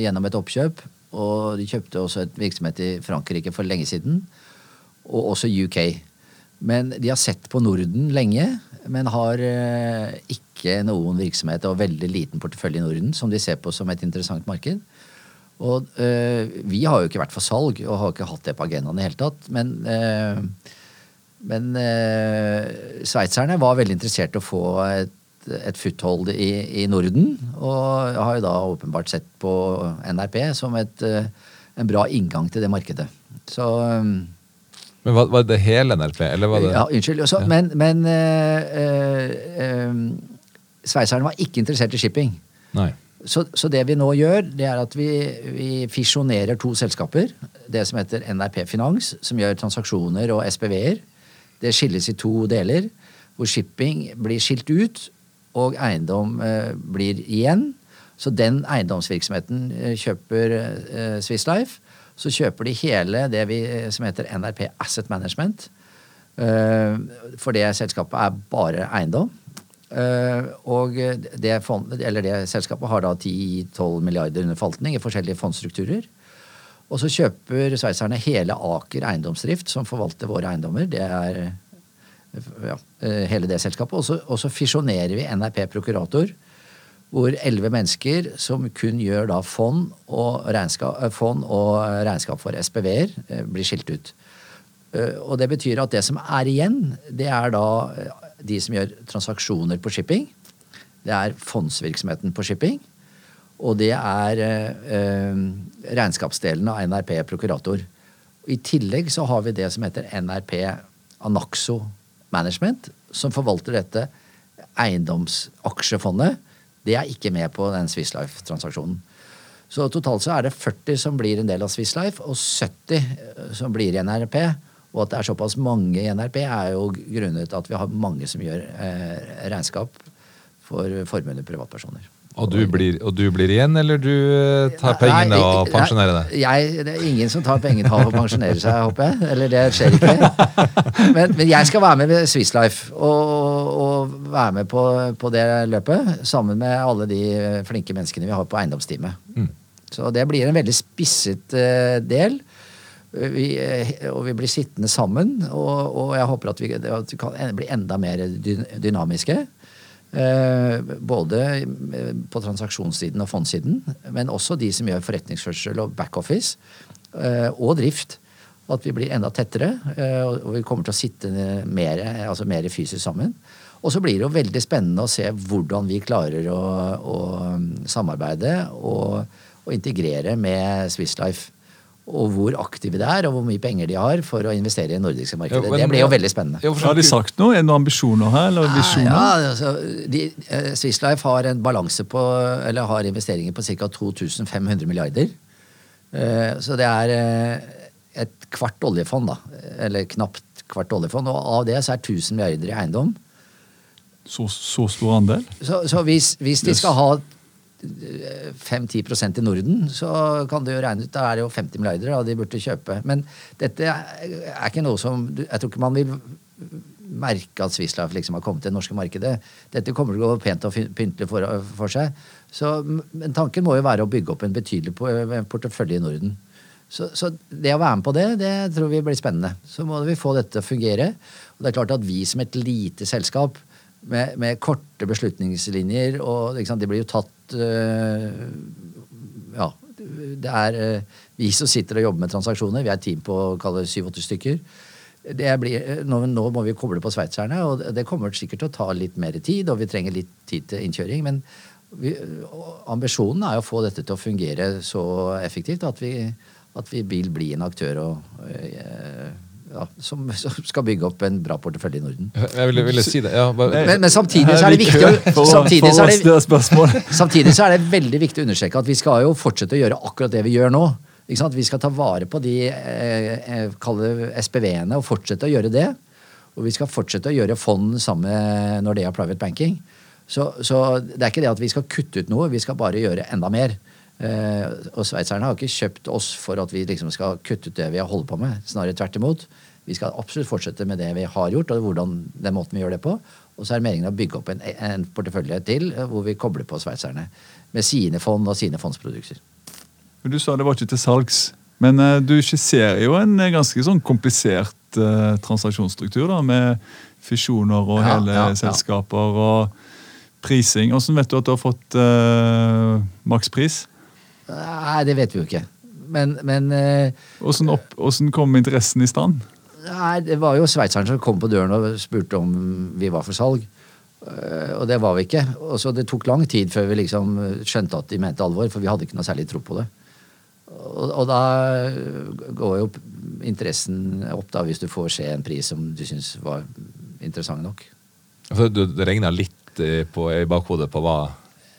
gjennom et oppkjøp. Og de kjøpte også et virksomhet i Frankrike for lenge siden, og også UK. Men de har sett på Norden lenge, men har eh, ikke noen virksomhet og veldig liten portefølje i Norden som de ser på som et interessant marked. Og øh, vi har jo ikke vært for salg og har ikke hatt det på agendaen i hele tatt. Men, øh, men øh, sveitserne var veldig interessert i å få et, et foothold i, i Norden. Og har jo da åpenbart sett på NRP som et, en bra inngang til det markedet. Så Men var, var det hele NRP, eller var det ja, unnskyld. Så, Men, men øh, eh, sveitserne var ikke interessert i shipping. Nei. Så, så det vi nå gjør, det er at vi, vi fisjonerer to selskaper. Det som heter NRP Finans, som gjør transaksjoner og SPV-er. Det skilles i to deler, hvor shipping blir skilt ut, og eiendom eh, blir igjen. Så den eiendomsvirksomheten eh, kjøper eh, Swiss Life. Så kjøper de hele det vi, eh, som heter NRP Asset Management. Eh, for det selskapet er bare eiendom. Eh, og det, fond, det selskapet har da 10-12 milliarder under forvaltning i forskjellige fondsstrukturer. Og så kjøper sveitserne hele Aker eiendomsdrift, som forvalter våre eiendommer. Det er ja, eh, hele det selskapet. Og så, og så fisjonerer vi NRP Prokurator, hvor elleve mennesker som kun gjør da fond og regnskap, eh, fond og regnskap for SPV-er, eh, blir skilt ut. Eh, Og det betyr at det som er igjen, det er da eh, de som gjør transaksjoner på shipping. Det er fondsvirksomheten på shipping. Og det er eh, eh, regnskapsdelen av NRP Prokurator. I tillegg så har vi det som heter NRP Anaxo Management, som forvalter dette eiendomsaksjefondet. Det er ikke med på den Swiss Life-transaksjonen. Så totalt så er det 40 som blir en del av Swiss Life, og 70 som blir i NRP. Og at det er såpass mange i NRP, er jo grunnet at vi har mange som gjør eh, regnskap for formuende privatpersoner. Og du, blir, og du blir igjen, eller du eh, tar pengene og pensjonerer deg? Jeg, det er ingen som tar pengene å pensjonere seg, håper jeg. Eller det skjer ikke. Men, men jeg skal være med ved Swiss Life og, og være med på, på det løpet. Sammen med alle de flinke menneskene vi har på eiendomsteamet. Så det blir en veldig spisset eh, del. Vi, eh, og vi blir sittende sammen, og, og jeg håper at vi, at vi kan bli enda mer dynamiske. Eh, både eh, på transaksjonssiden og fondssiden, men også de som gjør forretningsførsel og backoffice, og drift. At vi blir enda tettere, og vi kommer til å sitte mer, altså fysisk sammen. Og så blir det jo veldig spennende å se hvordan vi klarer å, å samarbeide og, og integrere med Swiss Life. Og hvor aktive det er, og hvor mye penger de har for å investere i det nordiske markedet. Ja, men- det blir jo veldig spennende. Ja, Har de sagt noe? Er det noen ambisjoner her? Eller visjoner? Ja, altså, de, eh, Swiss Life har en balanse på, eller har investeringer på ca. 2500 milliarder. Eh, så det er eh, et kvart oljefond, da. Eller knapt kvart oljefond. Og av det så er 1000 milliarder i eiendom. Så, så stor andel? Så, så hvis, hvis de skal ha 5-10 i Norden, så kan du jo regne ut da er det jo 50 milliarder og de burde kjøpe. Men dette er ikke noe som Jeg tror ikke man vil merke at Swislav liksom har kommet til det norske markedet. Dette kommer til å gå pent og pyntelig for, for seg. Så, men tanken må jo være å bygge opp en betydelig portefølje i Norden. Så, så det å være med på det, det tror vi blir spennende. Så må vi få dette til å fungere. Og det er klart at vi som et lite selskap med, med korte beslutningslinjer og sant, Det blir jo tatt øh, Ja, det er øh, vi som sitter og jobber med transaksjoner. Vi er et team på kall det syv-åtte stykker. Det blir, nå, nå må vi koble på sveitserne, og det kommer sikkert til å ta litt mer tid, og vi trenger litt tid til innkjøring. men vi, ambisjonen er å få dette til å fungere så effektivt at vi, at vi vil bli en aktør og, øh, ja, som, som skal bygge opp en bra portefølje i Norden. Jeg ville, ville si det. Ja, bare, Men, men samtidig så er det viktig å, samtidig så er det. Samtidig så er det veldig viktig å understreke at vi skal jo fortsette å gjøre akkurat det vi gjør nå. Ikke sant? Vi skal ta vare på de eh, eh, SPV-ene og fortsette å gjøre det. Og vi skal fortsette å gjøre fond sammen med Nordea Private Banking. Så, så det er ikke det at vi skal kutte ut noe, vi skal bare gjøre enda mer. Eh, og sveitserne har ikke kjøpt oss for at vi liksom skal kutte ut det vi har holdt på med. Snarere tvert imot. Vi skal absolutt fortsette med det vi har gjort, og hvordan, den måten vi gjør det på. Og så er meningen å bygge opp en, en portefølje til eh, hvor vi kobler på sveitserne med sine fond og sine fondsprodukter. Du sa det var ikke til salgs, men eh, du skisserer jo en ganske sånn komplisert uh, transaksjonsstruktur da, med fisjoner og Ja, hele ja, selskaper og prising. Hvordan vet du at du har fått uh, makspris? Nei, det vet vi jo ikke. Men, men Åssen Hvordan, kom interessen i stand? nei, det var jo sveitseren som kom på døren og spurte om vi var for salg. Eh, og det var vi ikke. Og så Det tok lang tid før vi liksom skjønte at de mente alvor, for vi hadde ikke noe særlig tro på det. Og, og da går jo interessen opp, da, hvis du får se en pris som du syns var interessant nok. for du, det regna litt eh, på, i bakhodet på hva,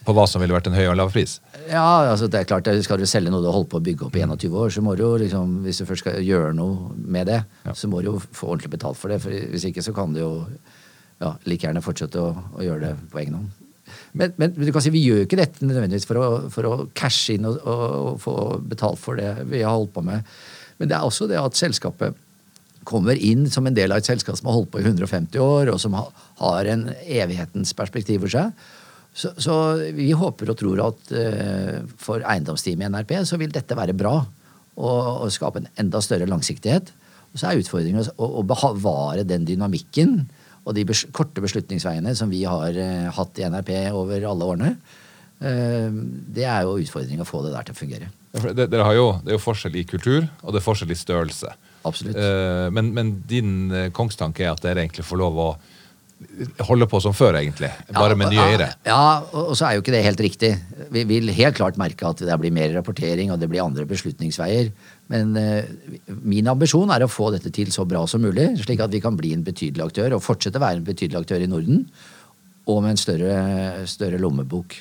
på hva som ville vært en høy og lav pris. Ja, altså det er klart, Skal du selge noe du har holdt på å bygge opp i 21 år, så må du jo liksom, hvis du først skal gjøre noe med det, Ja. så må du jo få ordentlig betalt for det. for Hvis ikke så kan du jo ja, like gjerne fortsette å, å gjøre det på egen hånd. Men, men du kan si, vi gjør jo ikke dette nødvendigvis for å, for å cashe inn og, og, få betalt for det vi har holdt på med. Men det er også det at selskapet kommer inn som en del av et selskap som har holdt på i 150 år, og som ha, har en evighetens perspektiv for seg. Så, så vi håper og tror at uh, for eiendomsteamet i NRP så vil dette være bra. Og, og skape en enda større langsiktighet. Og så er utfordringen å, å bevare den dynamikken og de bes korte beslutningsveiene som vi har uh, hatt i NRP over alle årene. Uh, det er jo utfordringen å få det der til å fungere. Det, har jo, det er jo forskjell i kultur, og det er forskjell i størrelse. Absolutt. Men, men din kongstanke er at dere egentlig får lov å holde på som før, egentlig. Bare med nye ja, eiere. Ja, og og så er jo ikke det helt riktig. Vi vil helt klart merke at det blir mer rapportering og det blir andre beslutningsveier. Men eh, min ambisjon er å få dette til så bra som mulig, slik at vi kan bli en betydelig aktør og fortsette å være en betydelig aktør i Norden. Og med en større, større lommebok.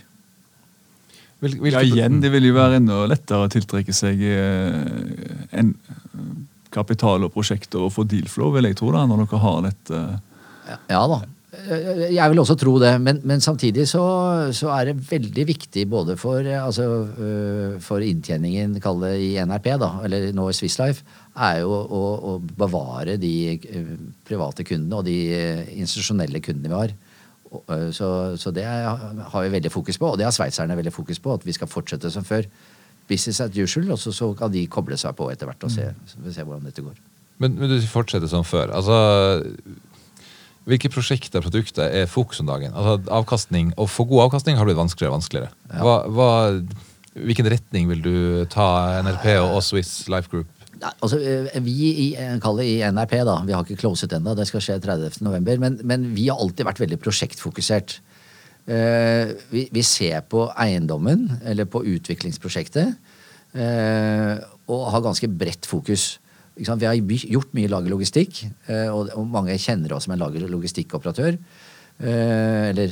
Hvil, Ja, igjen, det vil jo være enda lettere å tiltrekke seg eh, en, kapital og prosjekter og få deal flow, vil jeg tro, da, når dere har dette. Ja da. Jeg vil også tro det, men, men samtidig så, så er det veldig viktig både for, altså, øh, for inntjeningen kall det i NRP, da, eller nå i Swiss Life, er jo å, å bevare de øh, private kundene og de institusjonelle kundene vi har. Så, så det har vi veldig fokus på, og det har sveitserne veldig fokus på, at vi skal fortsette som før. Business as usual, og så, så kan de koble seg på etter hvert og se, se hvordan dette går. Men, men du fortsetter som før. Altså, hvilke prosjekter og produkter er fokus om dagen? Altså, avkastning, Å få god avkastning har blitt vanskeligere og vanskeligere. Hva, hva, hvilken retning vil du ta NRP og Swiss Life Group? Nei, altså, eh, vi i, eh, det i NRP, da, vi har ikke closet ennå, det skal skje 30. november, men, men vi har alltid vært veldig prosjektfokusert. Eh, vi, vi ser på eiendommen, eller på utviklingsprosjektet, og har ganske bredt fokus. Vi har gjort mye lagerlogistikk, eh, og, mange kjenner oss som en lagerlogistikkoperatør. Eh, eller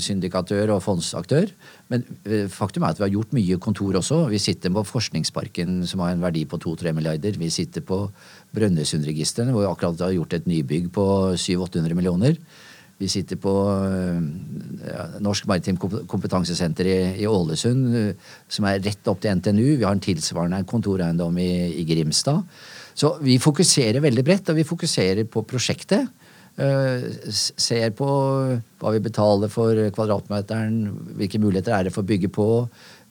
syndikatør og fondsaktør. Men eh, faktum er at vi har gjort mye kontor også. Vi sitter på Forskningsparken som har en verdi på 2-3 milliarder. Vi sitter på Brønnøysundregistrene hvor vi akkurat har gjort et nybygg på 700-800 millioner. Vi sitter på eh, Norsk Maritimt Komp- Kompetansesenter i, Ålesund, eh, som er rett opp til NTNU. Vi har en tilsvarende kontoreiendom i, i Grimstad. Så vi fokuserer veldig bredt, og vi fokuserer på prosjektet. Eh, ser på hva vi betaler for kvadratmeteren, hvilke muligheter er det for å bygge på.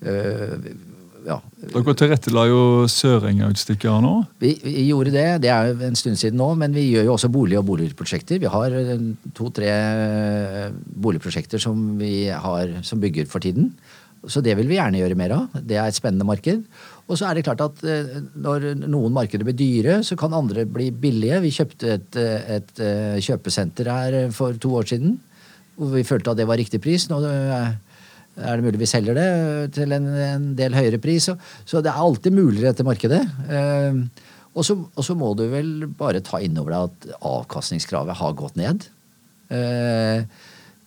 eh, ja. Dere tilrettela jo Sørenga-utstykket her nå. Vi, vi gjorde det, det er jo en stund siden nå, men vi gjør jo også bolig- og boligprosjekter. Vi har to-tre boligprosjekter som vi har som bygger for tiden. Så det vil vi gjerne gjøre mer av. Det er et spennende marked. Og så er det klart at eh, når noen markeder blir dyre, så kan andre bli billige. Vi kjøpte et, eh, et eh, kjøpesenter her for to år siden, hvor vi følte at det var riktig pris. Nå er det mulig vi selger det til en, en del høyere pris. Så, det er alltid mulig i dette markedet. Og så og så må du vel bare ta inn over deg at avkastningskravet har gått ned. Eh,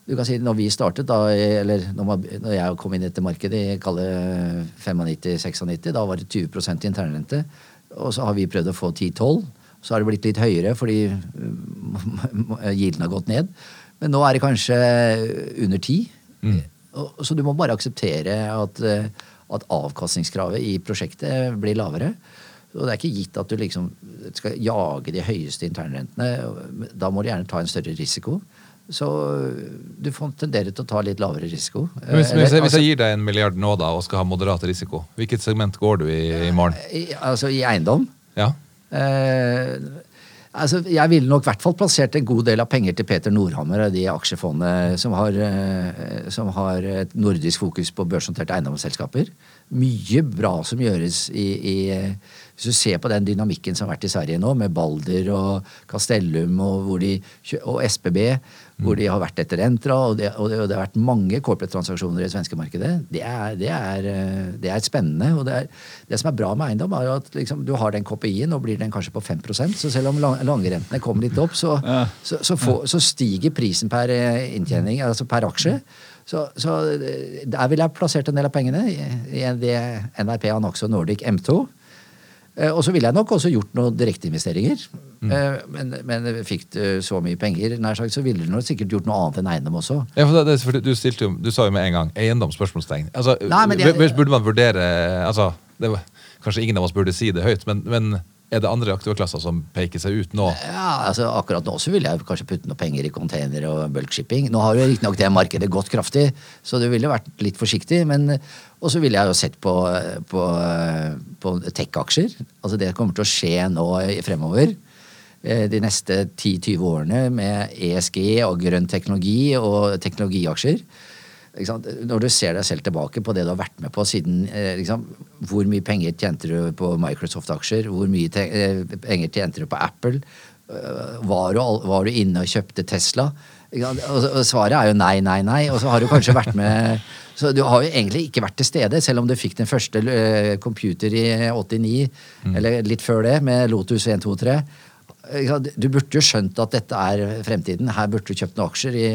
du kan si når vi startet, da, eller når, man, når jeg kom inn i dette markedet i kalle 95-96, da var det 20% internrente. Og så har vi prøvd å få 10-12. Så har det blitt litt høyere fordi gilden har gått ned. Men nå er det kanskje under 10. Og- Så du må bare akseptere at, eh, at avkastningskravet i prosjektet blir lavere. Og det er ikke gitt at du liksom skal jage de høyeste internrentene. Da må du gjerne ta en større risiko. Så du får tendere til å ta litt lavere risiko. Hvis, hvis, jeg, hvis altså, jeg gir deg en milliard nå da, og skal ha moderat risiko, hvilket segment går du i i morgen? i, altså i eiendom Ja? Eh, altså, jeg ville nok i hvert fall plassert en god del av penger til Peter Nordhammer og de aksjefondene som har, eh, som har et nordisk fokus på børsnoterte eiendomsselskaper. Mye bra som gjøres i, i eh, Hvis du ser på den dynamikken som har vært i Sverige nå, med Balder og Castellum og, hvor de, og SBB, hvor de har vært etter Entra, og det, og det, og det har vært mange corporate-transaksjoner i det svenske markedet, det er, det er, eh, det er spennende. og det, er, det som er bra med eiendom, er at liksom, du har den KPI-en, og blir den kanskje på 5% så selv om lang- langrentene kommer litt opp, så, Ja. så, så, får, så stiger prisen per eh, inntjening, altså per aksje. Så, så eh, der ville jeg plassert en del av pengene i, i det NRP Anaxo Nordic M2. Eh, Og så ville jeg nok også gjort noen direkteinvesteringer. Mm. Men, men fikk du så mye penger, nær sagt, så ville du nok sikkert gjort noe annet enn eiendom også. Ja, for det, er du, stilte du sa jo med en gang eiendom? spørsmålstegn. Altså, Nei, Burde man vurdere altså, det var, Kanskje ingen av oss burde si det høyt, men, men er det andre aktivklasser som peker seg ut nå? Ja, altså Akkurat nå så ville jeg kanskje putte noe penger i container og bulkshipping. Nå har jo riktignok det markedet gått kraftig, så du ville vært litt forsiktig. men Og så ville jeg jo sett på, på, på tech-aksjer. Altså Det kommer til å skje nå fremover. eh, De neste 10-20 årene med ESG og grønn teknologi og teknologiaksjer. Når du ser deg selv tilbake på det du har vært med på siden liksom, hvor mye penger tjente du på Microsoft-aksjer? Hvor mye eh, penger tjente du på Apple? Var du, var du inne og kjøpte Tesla? Og, svaret er jo nei, nei, nei. Og så har du kanskje vært med Så du har jo egentlig ikke vært til stede, selv om du fikk den første eh, computer i 89, eller litt før det, med Lotus 123. Ikke sant? Du burde jo skjønt at dette er fremtiden. Her burde du kjøpt noen aksjer i,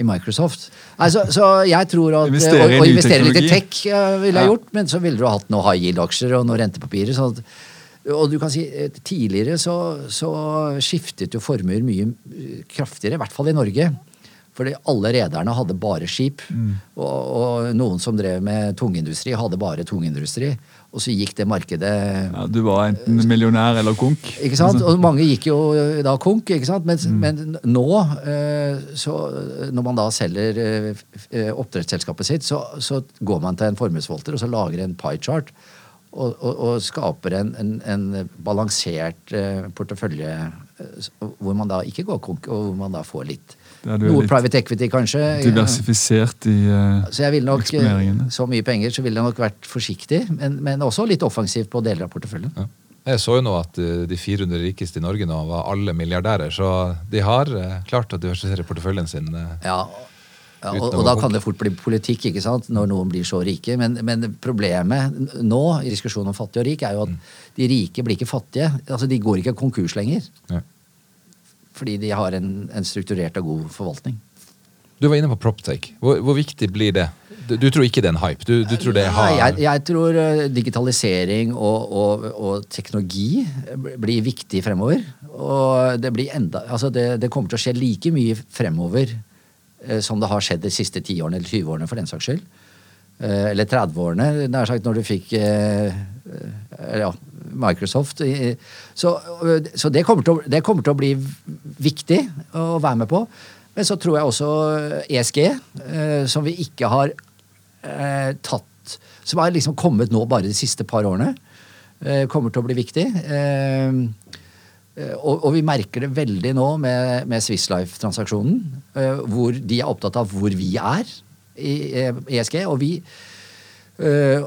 i Microsoft. Nei, så, jeg tror at Investere å, å investere litt i tech eh, ville jeg Ja. gjort, men så ville du ha hatt noen high yield-aksjer og noen rentepapirer. Sånn at, og du kan si, eh, Tidligere så, så skiftet jo formuer mye eh, kraftigere, i hvert fall i Norge. Fordi alle rederne hadde bare skip. Mm. Og, og noen som drev med tungindustri, hadde bare tungindustri. Og så gikk det markedet Ja, du var enten millionær eller konk. ikke sant? Og mange gikk jo eh, da konk, ikke sant? Men, Mm. men nå, eh, så, når man da selger eh, eh, oppdrettsselskapet sitt, så, så går man til en formuesvolter og så lager en pie chart. Og, og, og skaper en, en, en balansert eh, portefølje eh, hvor man da ikke går konk, og hvor man da får litt. Noe litt private equity, kanskje. Diversifisert i uh, Så jeg ville nok, eksponeringene. så mye penger, så ville jeg nok vært forsiktig, men, men også litt offensivt på deler av porteføljen. Ja. Jeg så jo nå at de 400 rikeste i Norge nå var alle milliardærer, så de har klart å diversifisere porteføljen sin. Ja, ja og, og da kan det fort bli politikk ikke sant? når noen blir så rike. Men, men problemet nå i diskusjonen om fattig og rik er jo Mm. at de rike blir ikke fattige. altså De går ikke konkurs lenger. Ja. Fordi de har en, en strukturert og god forvaltning. Du var inne på PropTech. Hvor, hvor viktig blir det? Du, du tror ikke det er en hype? Du, du tror det har jeg, jeg tror eh, digitalisering og, og, og teknologi blir viktig fremover. Og det blir enda Altså det, det kommer til å skje like mye fremover som det har skjedd de siste 10 årene eller 20 årene, for den saks skyld. Eh, eller 30-årene, nær sagt, når du fikk eh, eh, ja, Microsoft. Så, eh, så det, kommer å, det kommer til å bli viktig å være med på. Men så tror jeg også ESG, eh, som vi ikke har eh, tatt Som har liksom kommet nå bare de siste par årene, eh, kommer til å bli viktig. Eh, eh, og, og vi merker det veldig nå med, med Swiss Life-transaksjonen, Uh, hvor de er opptatt av hvor vi er i eh, ESG. Og vi uh,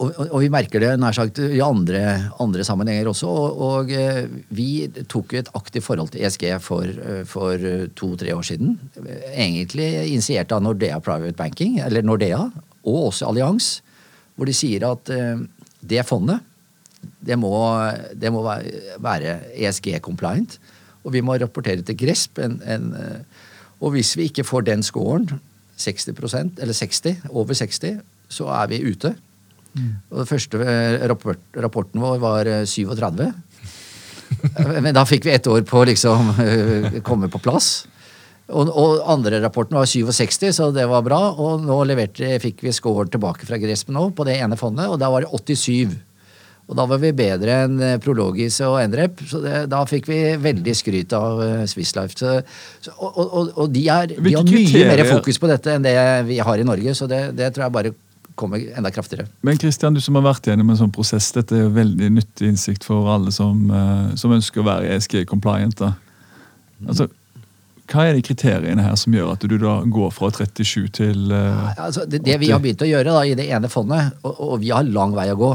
og, og, vi merker det nær sagt i andre, andre sammenhenger også. Og, eh, vi tok et aktivt forhold til ESG for, eh, for to-tre år siden. Egentlig initiert av Nordea Private Banking, eller Nordea, og også Allianz, hvor de sier at eh, det fondet det må, det må være- ESG-compliant. Og vi må rapportere til GRESP. En, en, eh, og hvis vi ikke får den scoren, 60% eller 60, over 60, så er vi ute. Og den første eh, rapport, rapporten vår var eh, 37. Eh, Men da fikk vi ett år på å liksom komme på plass. Og, og andre rapporten var 67, så det var bra. Og nå leverte, fikk vi score tilbake fra Gresp nå på det ene fondet, og da var det 87. Og da var vi bedre enn eh, Prologis og Endrep, så det, da fikk vi veldig skryt av eh, Swiss Life. Så, så, og, og, og de, er, de har mye mer fokus på dette enn det vi har i Norge, så det, det tror jeg bare kommer enda kraftigere. Men Kristian, du som har vært gjennom en sånn prosess, dette er jo veldig nyttig innsikt for alle som, eh, som ønsker å være ESG-compliant. Altså, hva er de kriteriene her som gjør at du da går fra 37 til eh, Altså, det, det vi har begynt å gjøre da, i det ene fondet, og, og vi har lang vei å gå,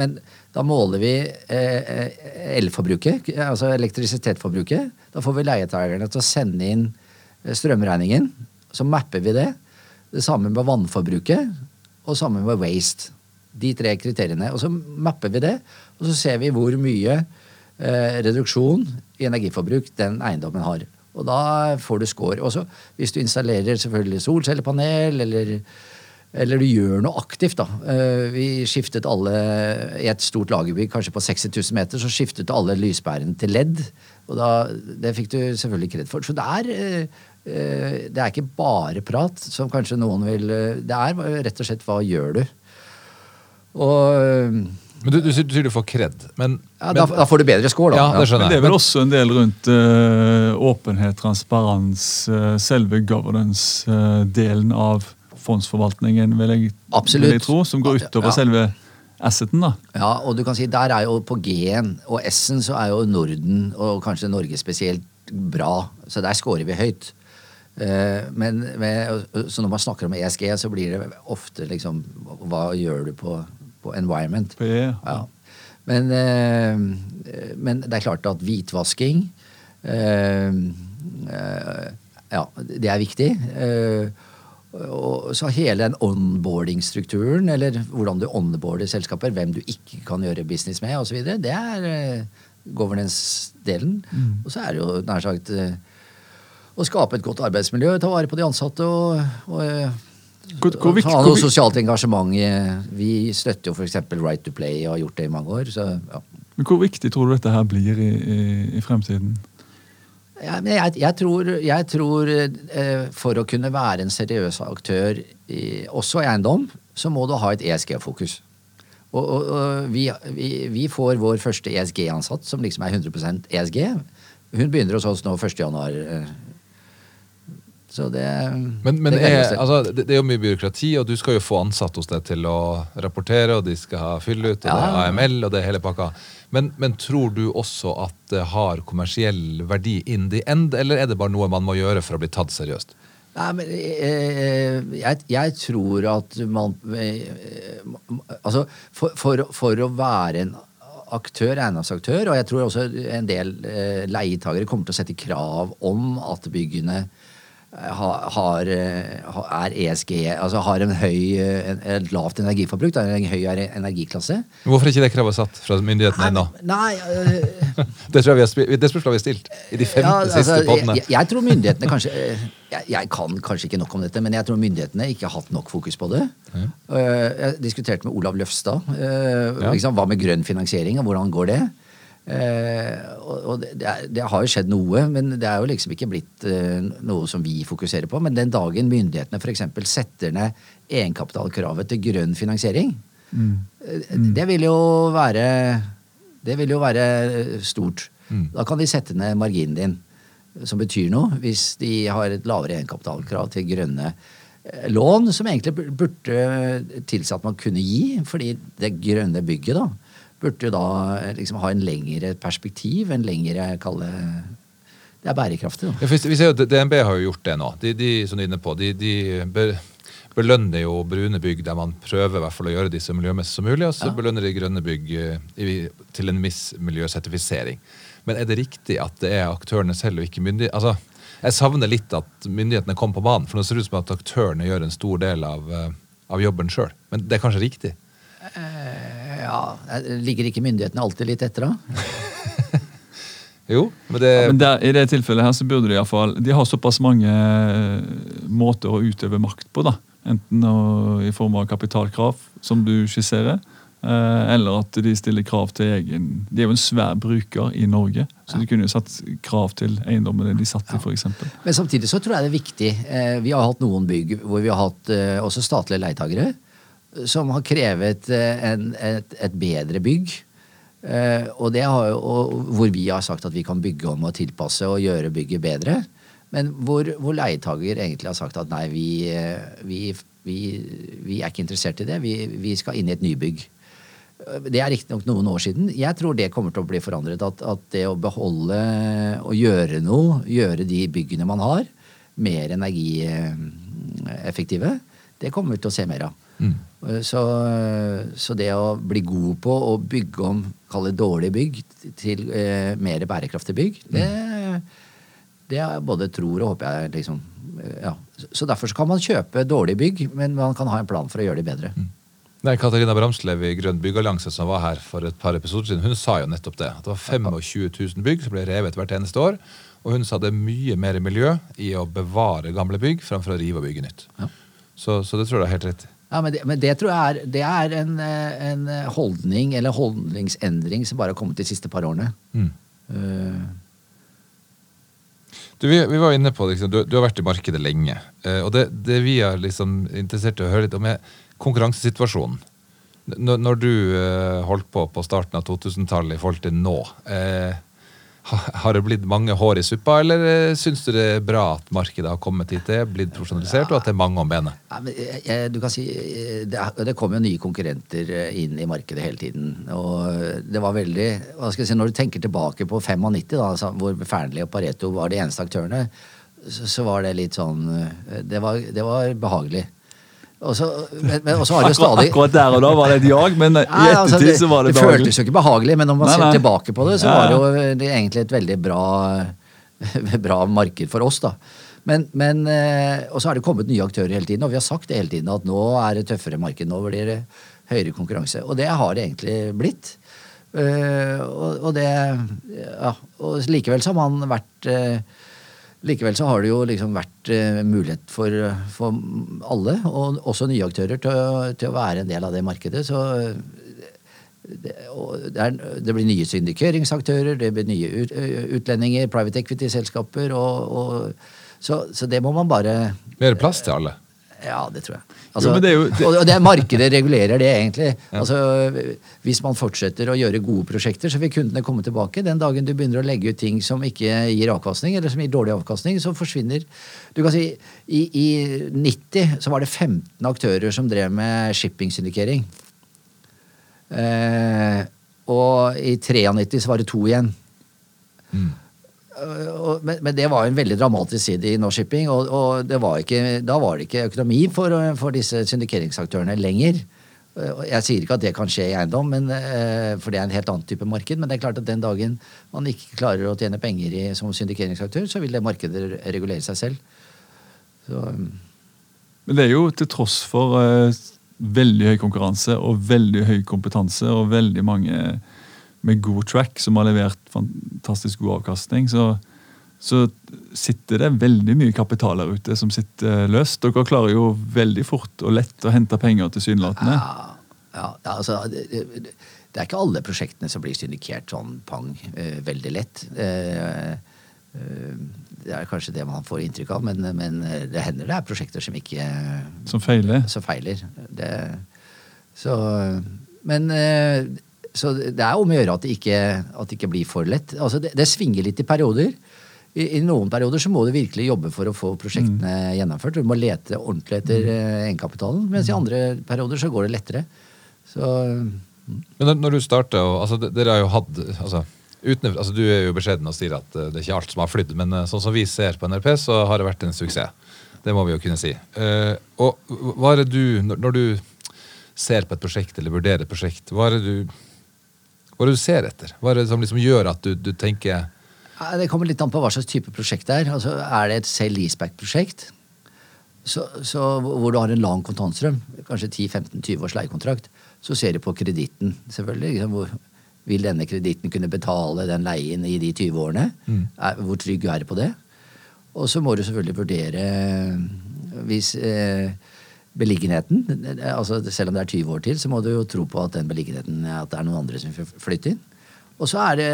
men da måler vi eh, eh, elforbruket, altså elektrisitetsforbruket. Da får vi leietakerne til å sende inn eh, strømregningen. Så mapper vi det. Det samme med vannforbruket, og samme med waste. De tre kriteriene. Og så mapper vi det, og så ser vi hvor mye reduksjon i energiforbruk den eiendommen har. Og da får du score. Og så hvis du installerer selvfølgelig solcellepanel, eller, eller du gjør noe aktivt, da. Eh, Vi skiftet alle i et stort lagerbygg, kanskje på 60 000 meter, så skiftet alle lyspærene til ledd. Og da, det fikk du selvfølgelig kred for. Så det er, eh, eh, det er ikke bare prat, som kanskje noen vil Det er rett og slett hva gjør du? Og Men du, du, sier- du får kred, men, ja, da, da får du bedre score, da. Ja, det Men skjønner det er vel også en del rundt uh, åpenhet, transparens, uh, selve governance-delen av fondsforvaltningen, vil jeg, vil jeg tro, som går utover Ja. selve asseten. da. Ja, og du kan si der er jo på G-en og S-en så er jo Norden, og kanskje Norge spesielt, bra. Så der scorer vi høyt. Eh, men med, så når man snakker om ESG, så blir det ofte liksom Hva gjør du på, på environment? På E, Ja. Men, eh, men det er klart at hvitvasking eh, Ja, det er viktig. Eh, så hele den onboarding-strukturen, eller hvordan du onboarder selskaper, hvem du ikke kan gjøre business med osv., det er eh, governance-delen. Og så er det jo nær sagt eh, å skape et godt arbeidsmiljø, ta vare på de ansatte og, og God, god, viktig, ha noe sosialt engasjement. Vi støtter jo f.eks. Right to Play og har gjort det i mange år. Så, ja. men hvor viktig tror du dette her blir i, i, i fremtiden? Ja, jeg, jeg tror, jeg tror eh, for å kunne være en seriøs aktør, i, også i eiendom, så må du ha et ESG-fokus. Og, og, og vi, vi, vi får vår første ESG-ansatt, som liksom er 100% ESG. Hun begynner hos oss nå 1. januar. eh. Så det Men, men det er, altså, det, det er jo mye byråkrati, og du skal jo få ansatt hos deg til å rapportere, og de skal ha fylle ut, og det er AML, og det er hele pakka. Men, men tror du også at det har kommersiell verdi in the end, eller er det bare noe man må gjøre for å bli tatt seriøst? Nei, men eh, jeg, jeg tror at man eh, Altså, for, for, for å være en aktør, eiendomsaktør, og jeg tror også en del eh, leietagere kommer til å sette krav om at byggene har, har, eh, er ESG, altså har en høy, eh, en, et lavt energiforbruk, da, en høy energiklasse. Hvorfor er ikke det kravet satt fra myndighetene ennå? Nei, eh, Det tror jeg vi har, det spørsmålet har vi stilt i de 15 Ja, altså, siste poddene. Jeg, jeg tror myndighetene kanskje eh, jeg, jeg kan kanskje ikke nok om dette, men jeg tror myndighetene ikke har hatt nok fokus på det. Eh, Jeg diskuterte med Olav Løfstad. Uh, Ja. liksom, hva med grønn finansiering, og hvordan går det? Eh, og det, det, har jo skjedd noe, men det er jo liksom ikke blitt eh, noe som vi fokuserer på. Men den dagen myndighetene f.eks. setter ned egenkapitalkravet til grønn finansiering, eh, det vil jo være Det vil jo være stort. Da kan de sette ned marginen din, som betyr noe, hvis de har et lavere egenkapitalkrav til grønne lån, som egentlig burde tilsi at man kunne gi, fordi det grønne bygget da, burde jo da eh, liksom ha en lengre perspektiv, en lengre, kalle Det er bærekraftig, da. Ja, vi ser jo, DNB har jo gjort det nå. De, de som du er inne på, de, de be- belønner jo brune bygg der man prøver i hvert fall å gjøre de så miljømessig som mulig, og så belønner de grønne bygg eh, til en viss miljøsertifisering. Men er det riktig at det er aktørene selv og ikke myndighetene? Altså, jeg savner litt at myndighetene kom på banen, for nå ser det ut som at aktørene gjør en stor del av, eh, av jobben sjøl. Men det er kanskje riktig? Ja, Ligger ikke myndighetene alltid litt etter, da? Jo, men det Ja, men der, I det tilfellet her så burde de i hvert fall, De har såpass mange eh, måter å utøve makt på. da. Enten å, i form av kapitalkrav, som du skisserer, eh, eller at de stiller krav til egen De er jo en svær bruker i Norge, så de kunne jo satt krav til eiendommene de satt i, f.eks. Men samtidig så tror jeg det er viktig. Eh, vi har hatt noen bygg hvor vi har hatt eh, også statlige leietagere som har krevet eh, en, et, et bedre bygg. Eh, og, det har og hvor vi har sagt at vi kan bygge om og tilpasse og gjøre bygget bedre. Men hvor, hvor leietager egentlig har sagt at nei, vi, eh, vi, vi, vi er ikke interessert i det. Vi, skal inn i et nybygg. Det er riktignok noen år siden. Jeg tror det kommer til å bli forandret. At, at det å beholde og gjøre noe, gjøre de byggene man har, mer energieffektive, det kommer vi til å se mer av. Så, så det å bli god på å bygge om kall det dårlige bygg til eh, mer bærekraftige bygg, det, det er både tror og håper jeg liksom eh, ja. Så derfor så kan man kjøpe dårlige bygg, men man kan ha en plan for å gjøre de bedre. Nei, Katarina Bramslev i Grønn byggallianse som var her for et par episoder siden, hun sa jo nettopp det. At det var 25 000 bygg som ble revet hvert eneste år. Og hun sa det er mye mer miljø i å bevare gamle bygg framfor å rive og bygge nytt. Ja. Så, så det tror jeg er helt rett. Ja, men det, men det tror jeg er, det er en, eh, en holdning eller holdningsendring som bare har kommet de siste par årene. Mm. Uh. Du, vi, vi var inne på liksom, du, du har vært i markedet lenge. eh, og det, det vi er liksom interessert i å høre litt om, er konkurransesituasjonen. Når, når du eh, holdt på på starten av 2000-tallet i forhold til nå, eh, har det blitt mange hår i suppa, eller eh, syns du det er bra at markedet har kommet hit det er, blitt profesjonalisert, og at det er mange om benet? Ja, men jeg, jeg- du kan si, eh, det, det kommer jo nye konkurrenter eh, inn i markedet hele tiden. Og det var veldig hva skal jeg si, Når du tenker tilbake på 95, da, altså, hvor Fearnley og Pareto var de eneste aktørene, så, så var det litt sånn eh, Det var, det var behagelig. Og så, men, men, også har det stadig akkurat der og da var det et jag, men i Nei, altså, ettertid så var det det føltes jo ikke behagelig, men når man Nei, ser tilbake på det, så var det jo det er egentlig et veldig bra, bra marked for oss, da. Men, men, eh, og så har det kommet nye aktører hele tiden, og vi har sagt det hele tiden at nå er det tøffere marked, nå blir det høyere konkurranse. Og det har det egentlig blitt. Eh, og, og det Ja, og likevel så har man vært eh, Likevel så har det jo liksom vært eh, mulighet for, for alle, og også nye aktører, til, å- til å være en del av det markedet. Så eh, det, er, det blir nye syndikeringsaktører, det blir nye ut, utlendinger, private equity-selskaper, og, og, så, så det må man bare Mer plass til alle. Ja, det tror jeg. Altså, Jo, det jo- det- Og det markedet regulerer det, egentlig. Altså, hvis man fortsetter å gjøre gode prosjekter, så vil kundene komme tilbake. Den dagen du begynner å legge ut ting som ikke gir avkastning, eller som gir dårlig avkastning, så forsvinner Du kan si i, i 90 så var det 15 aktører som drev med shipping-syndikering. Eh, og i 93 så var det to igjen. Mm. Øh, Men, men det var en veldig dramatisk side i Norsk Shipping, og, og var ikke, da var det ikke økonomi for, for disse syndikeringsaktørene lenger. Øh, Jeg sier ikke at det kan skje i eiendom, men, øh, for det er en helt annen type marked. Men det er klart at den dagen man ikke klarer å tjene penger i, som syndikeringsaktør, så vil det markedet regulere seg selv. Så, Men det er jo til tross for veldig høy konkurranse og veldig høy kompetanse og veldig mange med god track som har levert fantastisk god avkastning, så, så sitter det veldig mye kapital der ute som sitter løst. Dere klarer jo veldig fort og lett å hente penger tilsynelatende. Ja, ja, ja, altså, det, det, det er ikke alle prosjektene som blir syndikert sånn pang eh, veldig lett. Eh, eh, det er kanskje det man får inntrykk av, men, men det hender det er prosjekter som ikke Som feiler. så feiler. Det, så, men eh, så det er om å gjøre at det ikke, at det ikke blir for lett. Altså det, det svinger litt i perioder. I, I noen perioder så må du virkelig jobbe for å få prosjektene gjennomført. Du må lete ordentlig etter eh, egenkapitalen. Mens i andre perioder så går det lettere. Så Men når, du starter, altså, dere har jo hatt altså, uten, altså, Du er jo beskjeden og sier at eh, det er ikke alt som har flydd, men eh, sånn som vi ser på NRP, så har det vært en suksess. Det må vi jo kunne si. Og hva er det du, når, når du ser på et prosjekt eller vurderer et prosjekt, hva er det du, hva er det du ser etter? Hva er det som liksom gjør at du, du tenker Det kommer litt an på hva slags type prosjekt det er. Altså, er det et sale leaseback-prosjekt, så, så, hvor du har en lang kontantstrøm, kanskje 10-15-20 års leiekontrakt, så ser du på kreditten, selvfølgelig. Liksom, hvor, vil denne kreditten kunne betale den leien i de 20 årene? Er, hvor trygg er du på det? Og så må du selvfølgelig vurdere hvis eh, beliggenheten altså Selv om det er 20 år til, så må du jo tro på at den beliggenheten at det er noen andre som vil flytte inn. Og så er det,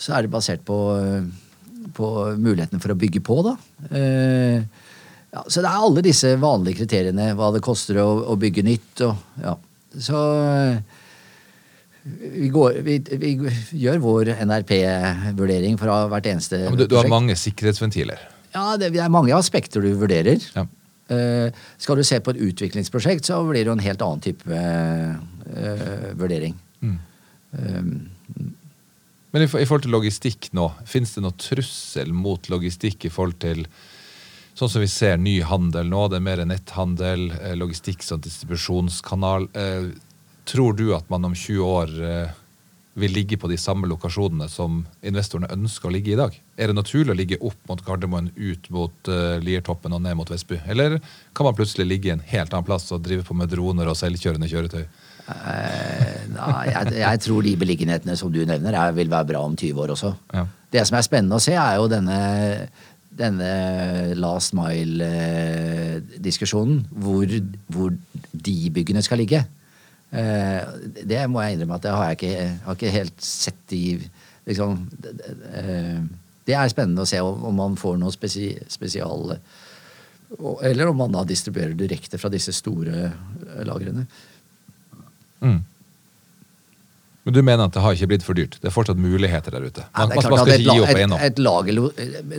så er det basert på, på muligheten for å bygge på, da. Eh, ja, så det er alle disse vanlige kriteriene. Hva det koster å, å bygge nytt. Og, ja. Så eh, vi, går, vi, vi gjør vår NRP-vurdering fra hvert eneste ja, men du, du har mange sikkerhetsventiler. Ja, det, det er mange aspekter du vurderer. Ja. Eh, skal du se på et utviklingsprosjekt, så blir det jo en helt annen type eh, vurdering. Mm. Um, Men i, for- i forhold til logistikk nå, fins det noe trussel mot logistikk i forhold til Sånn som vi ser ny handel nå, det er mer netthandel, eh, logistikk som distribusjonskanal. Tror du at man om 20 år vil ligge på de samme lokasjonene som investorene ønsker å ligge i dag? Er det naturlig å ligge opp mot Gardermoen, ut mot uh, Liertoppen og ned mot Vestby? Eller kan man plutselig ligge i en helt annen plass og drive på med droner og selvkjørende kjøretøy? eh, nei, jeg, jeg tror de beliggenhetene som du nevner, er, vil være bra om 20 år også. Ja. Det som er spennende å se, er jo denne, denne last mile-diskusjonen. Hvor, hvor de byggene skal ligge. Eh, det må jeg innrømme at det har jeg ikke, har ikke helt sett i liksom, det, det, eh, er spennende å se om, man får noe spesi, spesial Eller om man da distribuerer direkte fra disse store eh, lagrene. Mm. Men du mener at det har ikke blitt for dyrt? Det er fortsatt muligheter der ute? Man, er man, skal ikke gi opp et, eiendom? et lager,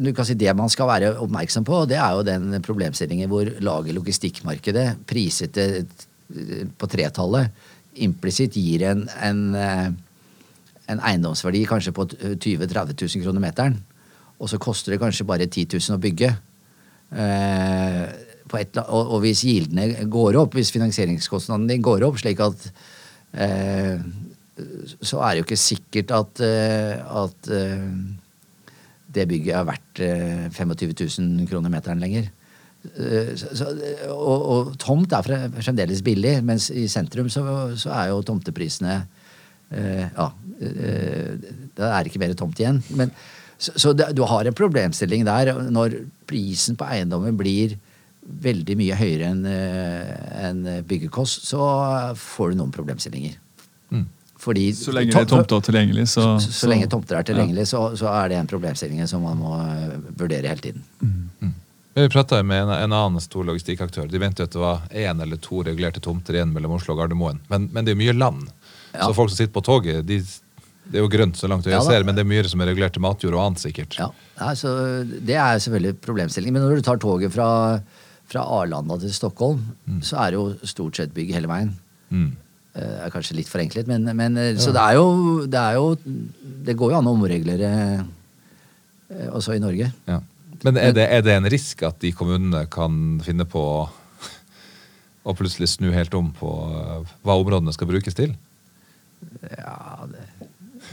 du kan si Det man skal være oppmerksom på, det er jo den problemstillingen hvor lager logistikkmarkedet, priset til- på tretallet, implisitt gir en, en, eh, en eiendomsverdi kanskje på 20 000-30 000 kroner meteren. og så koster det kanskje bare 10 000 å bygge. Eh, et, og, og hvis gildene går opp, hvis finansieringskostnaden din går opp, slik at eh, Så er det jo ikke sikkert at, eh, at eh, det bygget er verdt eh, 25 000 kroner meteren lenger. Eh, Så, så, og, og tomt er fre- fremdeles billig, mens i sentrum så, så er jo tomteprisene eh, Ja, eh, da er det ikke mer tomt igjen. Men, så så det, du har en problemstilling der når prisen på eiendommen blir veldig mye høyere enn en byggekost, så får du noen problemstillinger. Mm. Fordi Så lenge det er tomter tilgjengelig, så, så, så lenge tomter er tilgjengelig, så, så er det en problemstilling som man må eh, vurdere hele tiden. Men Vi prata med en, en annen stor logistikkaktør. De mente at det var én eller to regulerte tomter igjen mellom Oslo og Gardermoen. Men, men det er mye land. Ja. Så folk som sitter på toget, de, det er jo grønt så langt øyet Ja ser, men det er mye som er regulert til matjord og annet, sikkert. Ja, altså, så Det er selvfølgelig problemstilling. Men når du tar toget fra, fra Arlanda til Stockholm, så er det jo stort sett bygg hele veien. Mm. Det er kanskje litt forenklet, men, men Så det er, jo, det er jo Det går jo an å omregulere eh, også i Norge. Ja. Men er det, er det en risk at de kommunene kan finne på å, å plutselig snu helt om på eh, hva områdene skal brukes til? Ja, det,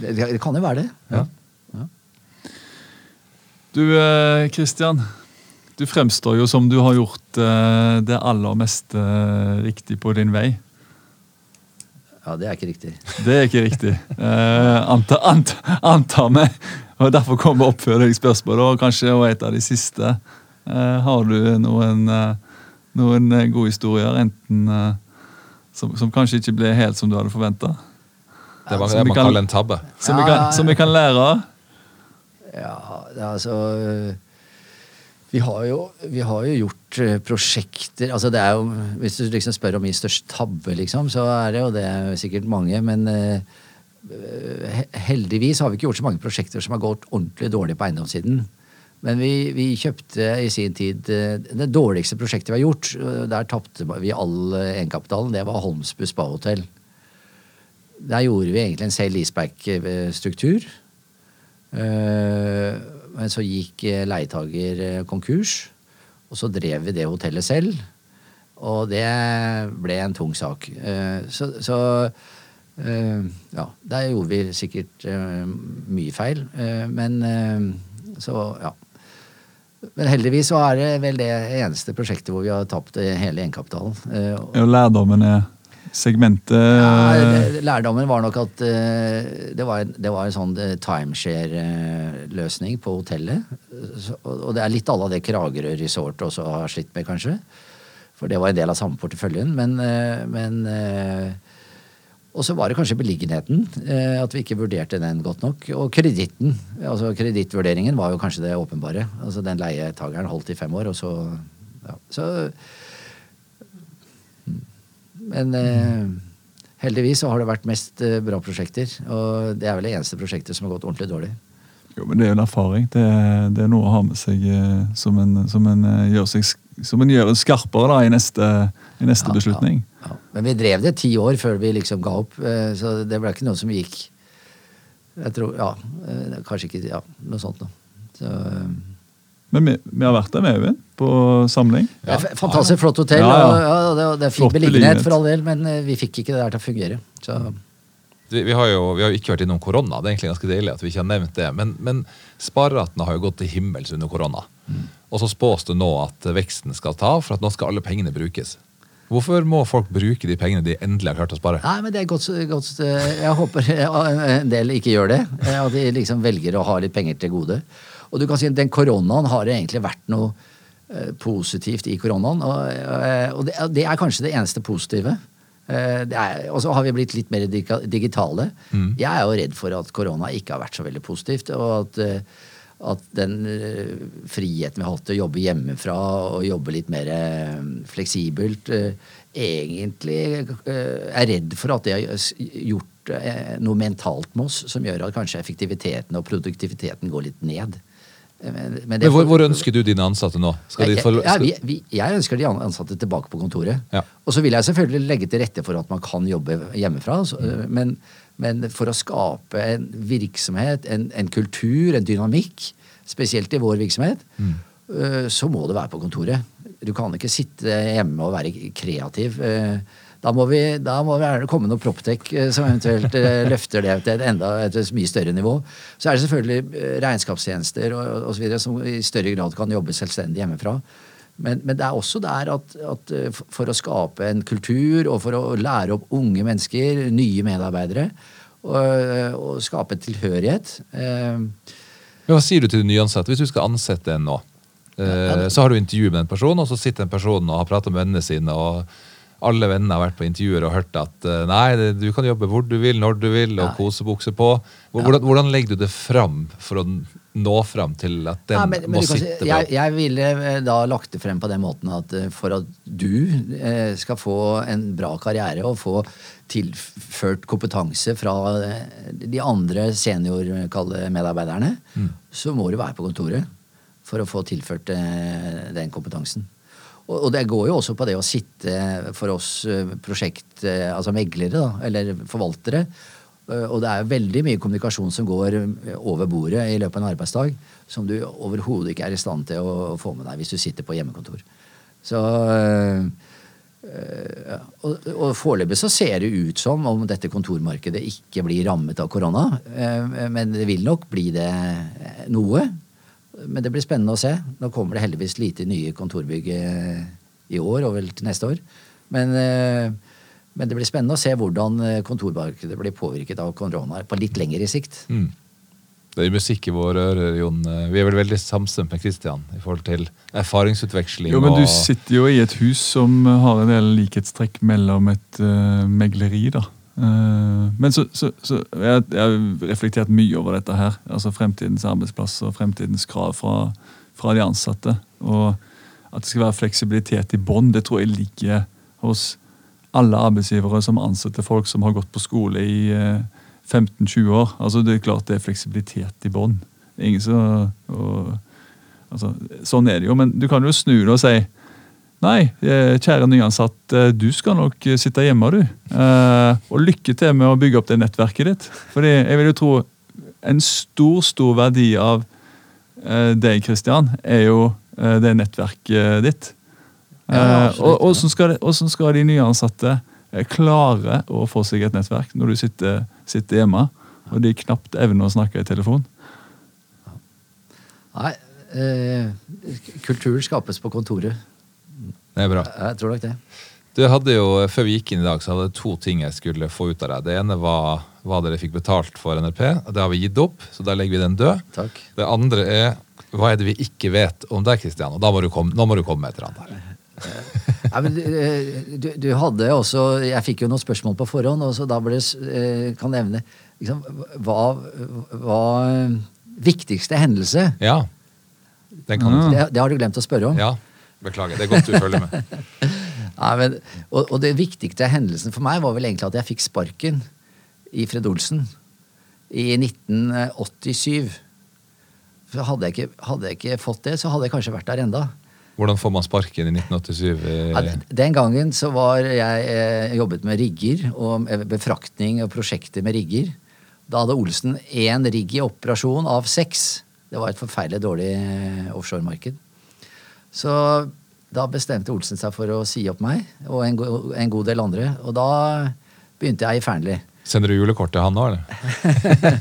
det, det kan jo være det. Ja. Du Kristian, du fremstår jo som du har gjort eh, det aller meste eh, riktig på din vei. Ja, det er ikke riktig. Det er ikke riktig. Eh, anta, anta, antar vi. Og Derfor kommer spørsmål, og kanskje og et av de siste. Eh, har du noen, eh, noen eh, gode historier, enten eh, som, som kanskje ikke ble helt som du hadde forventa? Det var det man kan- kaller en tabbe. Som, vi kan- som vi kan lære av? Ja, det er altså vi har, jo, vi har jo gjort prosjekter altså det er jo, Hvis du liksom spør om min største tabbe, liksom, så er det jo det sikkert mange. Men eh, heldigvis har vi ikke gjort så mange prosjekter som har gått ordentlig dårlig på eiendomssiden. Men vi, vi kjøpte i sin tid eh, Det dårligste prosjektet vi har gjort, der tapte vi all eh, egenkapitalen, det var Holmsbu spahotell. Der gjorde vi egentlig en sale leaseback-struktur. Eh, Men så gikk leietager konkurs, og så drev vi det hotellet selv. Og det ble en tung sak. Så, så ja, der gjorde vi sikkert eh, mye feil. Eh, Men eh, så, ja. Men heldigvis så er det vel det eneste prosjektet hvor vi har tapt eh, hele egenkapitalen. Eh, og- lærdommen er segmentet ja, lærdommen var nok at eh, det, var, en- det var en sånn eh, timeshare-løsning på hotellet. Og det er litt à la det Kragerø Resort også har slitt med, kanskje. For det var en del av samme porteføljen. Men, eh, men eh, Og så var det kanskje beliggenheten. eh, At vi ikke vurderte den godt nok. Og kreditten. Altså Kredittvurderingen var jo kanskje det åpenbare. Altså Den leietageren holdt i fem år, og så ja. Så men eh, heldigvis så har det vært mest eh, bra prosjekter. Og det er vel det eneste prosjektet som har gått ordentlig dårlig. Jo, men Det er jo en erfaring. Det, er- det er noe å ha med seg eh, som en, som en, gjør, seg, som en gjør skarpere da, i neste, i neste Ja, beslutning. Ja, ja. Men vi drev det ti år før vi liksom ga opp, eh, så det ble ikke noe som gikk Jeg tror Ja, eh, kanskje ikke Ja, noe sånt noe. Så, eh, Men vi, vi har vært der med Øyvind, på samling. det er fantastisk flott hotell, Ja, ja. og ja, det, det er fin beliggenhet for all del, men vi fikk ikke det der til å fungere. Så Vi, vi, har jo, vi har ikke vært innom korona. Det er egentlig ganske deilig at vi ikke har nevnt det. Men, men spareratene har jo gått til himmels under korona. Og så spås det nå at veksten skal ta av, for at nå skal alle pengene brukes. Hvorfor må folk bruke de pengene de endelig har klart å spare? Nei, men det er godt, godt eh, Jeg håper en del ikke gjør det. eh, At de liksom velger å ha litt penger til gode. Og du kan si at den koronaen har egentlig vært noe eh, positivt i koronaen. Og, det, er kanskje det eneste positive. Og så har vi blitt litt mer digitale. Jeg er jo redd for at korona ikke har vært så veldig positivt. og at at den eh, friheten vi har hatt til å jobbe hjemmefra og jobbe litt mer eh, fleksibelt, eh, egentlig er redd for at det har gjort noe mentalt med oss som gjør at kanskje effektiviteten og produktiviteten går litt ned. Men, men Men hvor, hvor ønsker du dine ansatte nå? Jeg, få, ja, vi, vi, jeg ønsker de ansatte tilbake på kontoret. Ja. Og så vil jeg selvfølgelig legge til rette for at man kan jobbe hjemmefra. så- Men, men for å skape en virksomhet, en, en kultur, en dynamikk, spesielt i vår virksomhet, mm. så må du være på kontoret. Du kan ikke sitte hjemme og være kreativ. Eh, Da må vi, da må vi komme noe proptech eh, som eventuelt eh, løfter det til et enda et mye større nivå. Så er det selvfølgelig eh, regnskapstjenester og, og så videre, som i større grad kan jobbe selvstendig hjemmefra. Men, men det er også der at, at eh, for å skape en kultur og for å lære opp unge mennesker, nye medarbeidere, og, og skape en tilhørighet eh, Men Hva sier du til de nyansatte hvis du skal ansette en nå? Eh, så har du intervju med en person, og så sitter en person og har prata med vennene sine. og alle vennene har vært på intervjuer og hørt at nei, du kan jobbe hvor du vil, når du vil, og kosebukse på. Hvordan, hvordan legger du det fram for å nå fram til at den Ja, men, må men sitte si, på? jeg, jeg ville eh, da lagt det frem på den måten at eh, for at du eh, skal få en bra karriere og få tilført kompetanse fra de andre seniormedarbeiderne, Mm. så må du være på kontoret for å få tilført den kompetansen. Og, det går jo også på det å sitte for oss prosjekt, altså meglere, da, eller forvaltere. Eh, Og det er veldig mye kommunikasjon som går eh, over bordet i løpet av en arbeidsdag, som du overhodet ikke er i stand til å, få med deg hvis du sitter på hjemmekontor. Så øh, Og, og foreløpig så ser det ut som om dette kontormarkedet ikke blir rammet av korona. eh, Men det vil nok bli det eh, noe. Men det blir spennende å se. Nå kommer det heldigvis lite nye kontorbygg eh, i år og vel til neste år. Men, eh, men det blir spennende å se hvordan eh, kontormarkedet blir påvirket av korona på litt lengre sikt. Mm. Det er musikk i våre ører, Jon. Vi er vel veldig samstemt med Kristian i forhold til erfaringsutveksling. Jo, men du sitter jo i et hus som har en del likhetstrekk mellom et uh, megleri, da. Uh, men så, så, så jeg, jeg har reflektert mye over dette her. Altså fremtidens arbeidsplass og fremtidens krav fra, fra de ansatte. Og at det skal være fleksibilitet i bånn, det tror jeg ligger hos alle arbeidsgivere som ansetter folk som har gått på skole i eh, 15-20 år. Altså Det er klart det er fleksibilitet i bånn. Og, altså, Sånn er det jo, men du kan jo snu det og si Nei, eh, kjære nyansatt, eh, du skal nok eh, sitte hjemme, du. Eh, Og lykke til med å bygge opp det nettverket ditt. Fordi jeg vil jo tro en stor, stor verdi av eh, deg, Kristian, er jo eh, det nettverket ditt. Ja, Eh, og hvordan skal, skal de nyansatte ansatte klare å få seg et nettverk når du sitter, sitter hjemme og de knapt evner å snakke i telefon? Nei, eh, kultur skapes på kontoret. Det er bra. Jeg tror nok det. Du hadde jo, Før vi gikk inn i dag, så hadde jeg to ting jeg skulle få ut av deg. Det ene var hva dere fikk betalt for NRP. og Det har vi gitt opp, så da legger vi den død. Takk. Det andre er hva er det vi ikke vet om deg, Kristian? Og da må du komme, nå må du komme med et eller annet. Nei, men, eh, du, du hadde også Jeg fikk jo noen spørsmål på forhånd, og så da ble kan s- eh, nevne liksom, hva, hva eh, Viktigste hendelse? Ja. Den kan mm. Det, det har du glemt å spørre om. Ja. Beklager. Det er godt du følger med. Nei, men, og, og det viktigste hendelsen for meg var vel egentlig at jeg fikk sparken i Fred Olsen i 1987. For hadde jeg, ikke, hadde jeg ikke fått det, så hadde jeg kanskje vært der enda. Hvordan får man sparken i 1987? Ja, Den gangen så var jeg eh, jobbet med rigger og befraktning og prosjekter med rigger. Da hadde Olsen én rigg i operasjon av seks. Det var et forferdelig dårlig eh, offshoremarked. Så da bestemte Olsen seg for å si opp meg og en, go en god del andre. Og da begynte jeg i Fearnley. Sender du julekort til han nå, eller?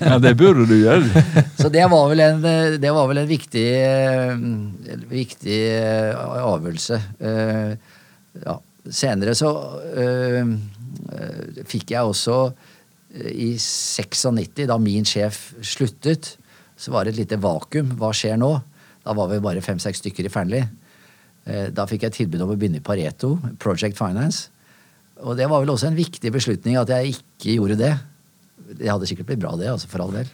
Ja, det burde du gjøre. Så det var vel en, det var vel en viktig, eh, viktig eh, avgjørelse. Eh, Ja. Senere så fikk jeg også i 96, da min sjef sluttet, så var det et lite vakuum. Hva skjer nå? Da var vi bare fem-seks stykker i Fearnley. Eh, Da fikk jeg tilbud om å begynne i Pareto, Project Finance. Og det var vel også en viktig beslutning at jeg ikke gjorde det. Det hadde sikkert blitt bra, det, altså for all del.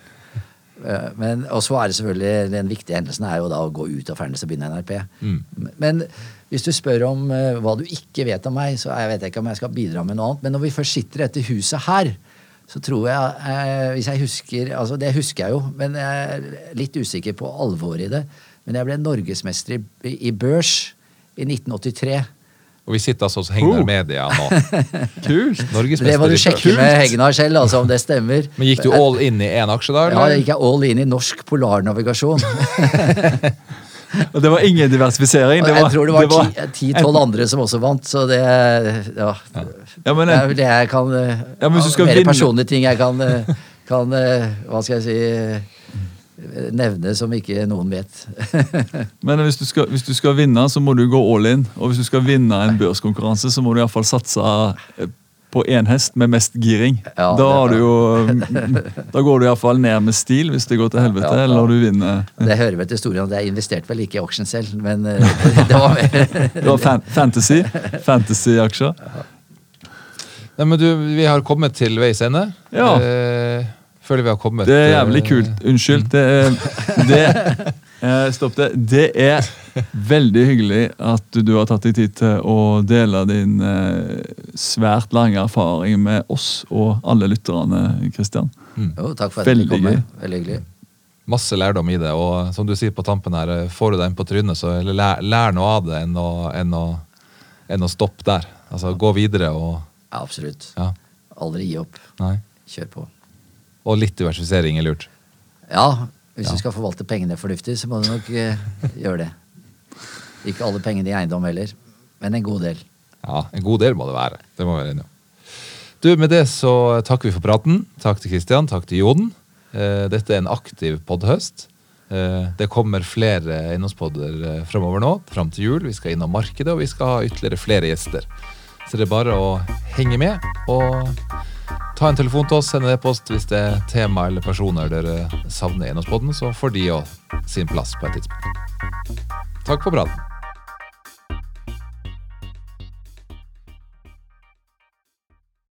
Eh, Men, og så er det selvfølgelig den viktige hendelsen er jo da å gå ut av Fernes og begynne NRP. Men hvis du spør om eh, hva du ikke vet om meg, så jeg vet jeg ikke om jeg skal bidra med noe annet. Men når vi først sitter i dette huset her, så tror jeg eh, Hvis jeg husker altså Det husker jeg jo, men jeg er litt usikker på alvoret i det. Men jeg ble norgesmester i, i børs i 1983. Og vi sitter altså hos Hegnar. Media nå. Kult! Det må du sjekke med Hegnar selv, altså, om det stemmer. Men gikk du all in i én aksje da? Ja, eller? jeg gikk all in i norsk polarnavigasjon. Og det var ingen diversifisering. Det jeg tror det var ti-tolv andre som også vant, så det ja, Ja, men Det er det jeg kan eh, Ja, Mer vinne- personlige ting jeg kan, eh, kan eh, Hva skal jeg si Nevne som ikke noen vet. Men hvis du, skal, hvis du skal vinne, så må du gå all in. Og hvis du skal vinne en børskonkurranse, så må du iallfall satse eh, på én hest med mest giring. Ja, da, har du jo, da går du iallfall ned med stil hvis det går til helvete, Ja, ja. eller du vinner. Det hører vel til historien at jeg investerte vel ikke i aksjen selv, men eh, det var mer Det var fan, fantasy. Fantasy-aksjer. Nei, men du, vi har kommet til veis ende. Ja. Eh, føler vi har kommet Det er jævlig eh, kult. Unnskyld. Det er, det, eh, stopp det. Det er veldig hyggelig at du har tatt deg tid til å dele din eh, svært lange erfaring med oss og alle lytterne, Kristian. Jo, takk for at jeg fikk Veldig komme. gøy. Veldig hyggelig. Masse lærdom i det, og som du sier på tampen her, får du deg en på trynet, så lær, lær noe av det enn å, enn å, enn å stoppe der. Altså gå videre og Ja, absolutt. ja, Aldri gi opp. nei. Kjør på. Og litt diversifisering er lurt. Ja, hvis Ja. du skal forvalte pengene fornuftig, så må du nok eh, gjøre det. Ikke alle pengene i eiendom heller, men en god del. Ja, en god del må det være. Det må vi være enige om. Du, Med det så takker vi for praten. Takk til Kristian, takk til Joden. Eh, dette er en aktiv podhøst. Eh, det kommer flere eiendomspodder framover fremover nå, fram til jul. Vi skal innom markedet, og vi skal ha ytterligere flere gjester. Så det er bare å henge med og ta en telefon til oss, send en e-post hvis det er tema eller personer dere savner i eiendomspodden, så får de òg sin plass på et tidspunkt. Takk for praten.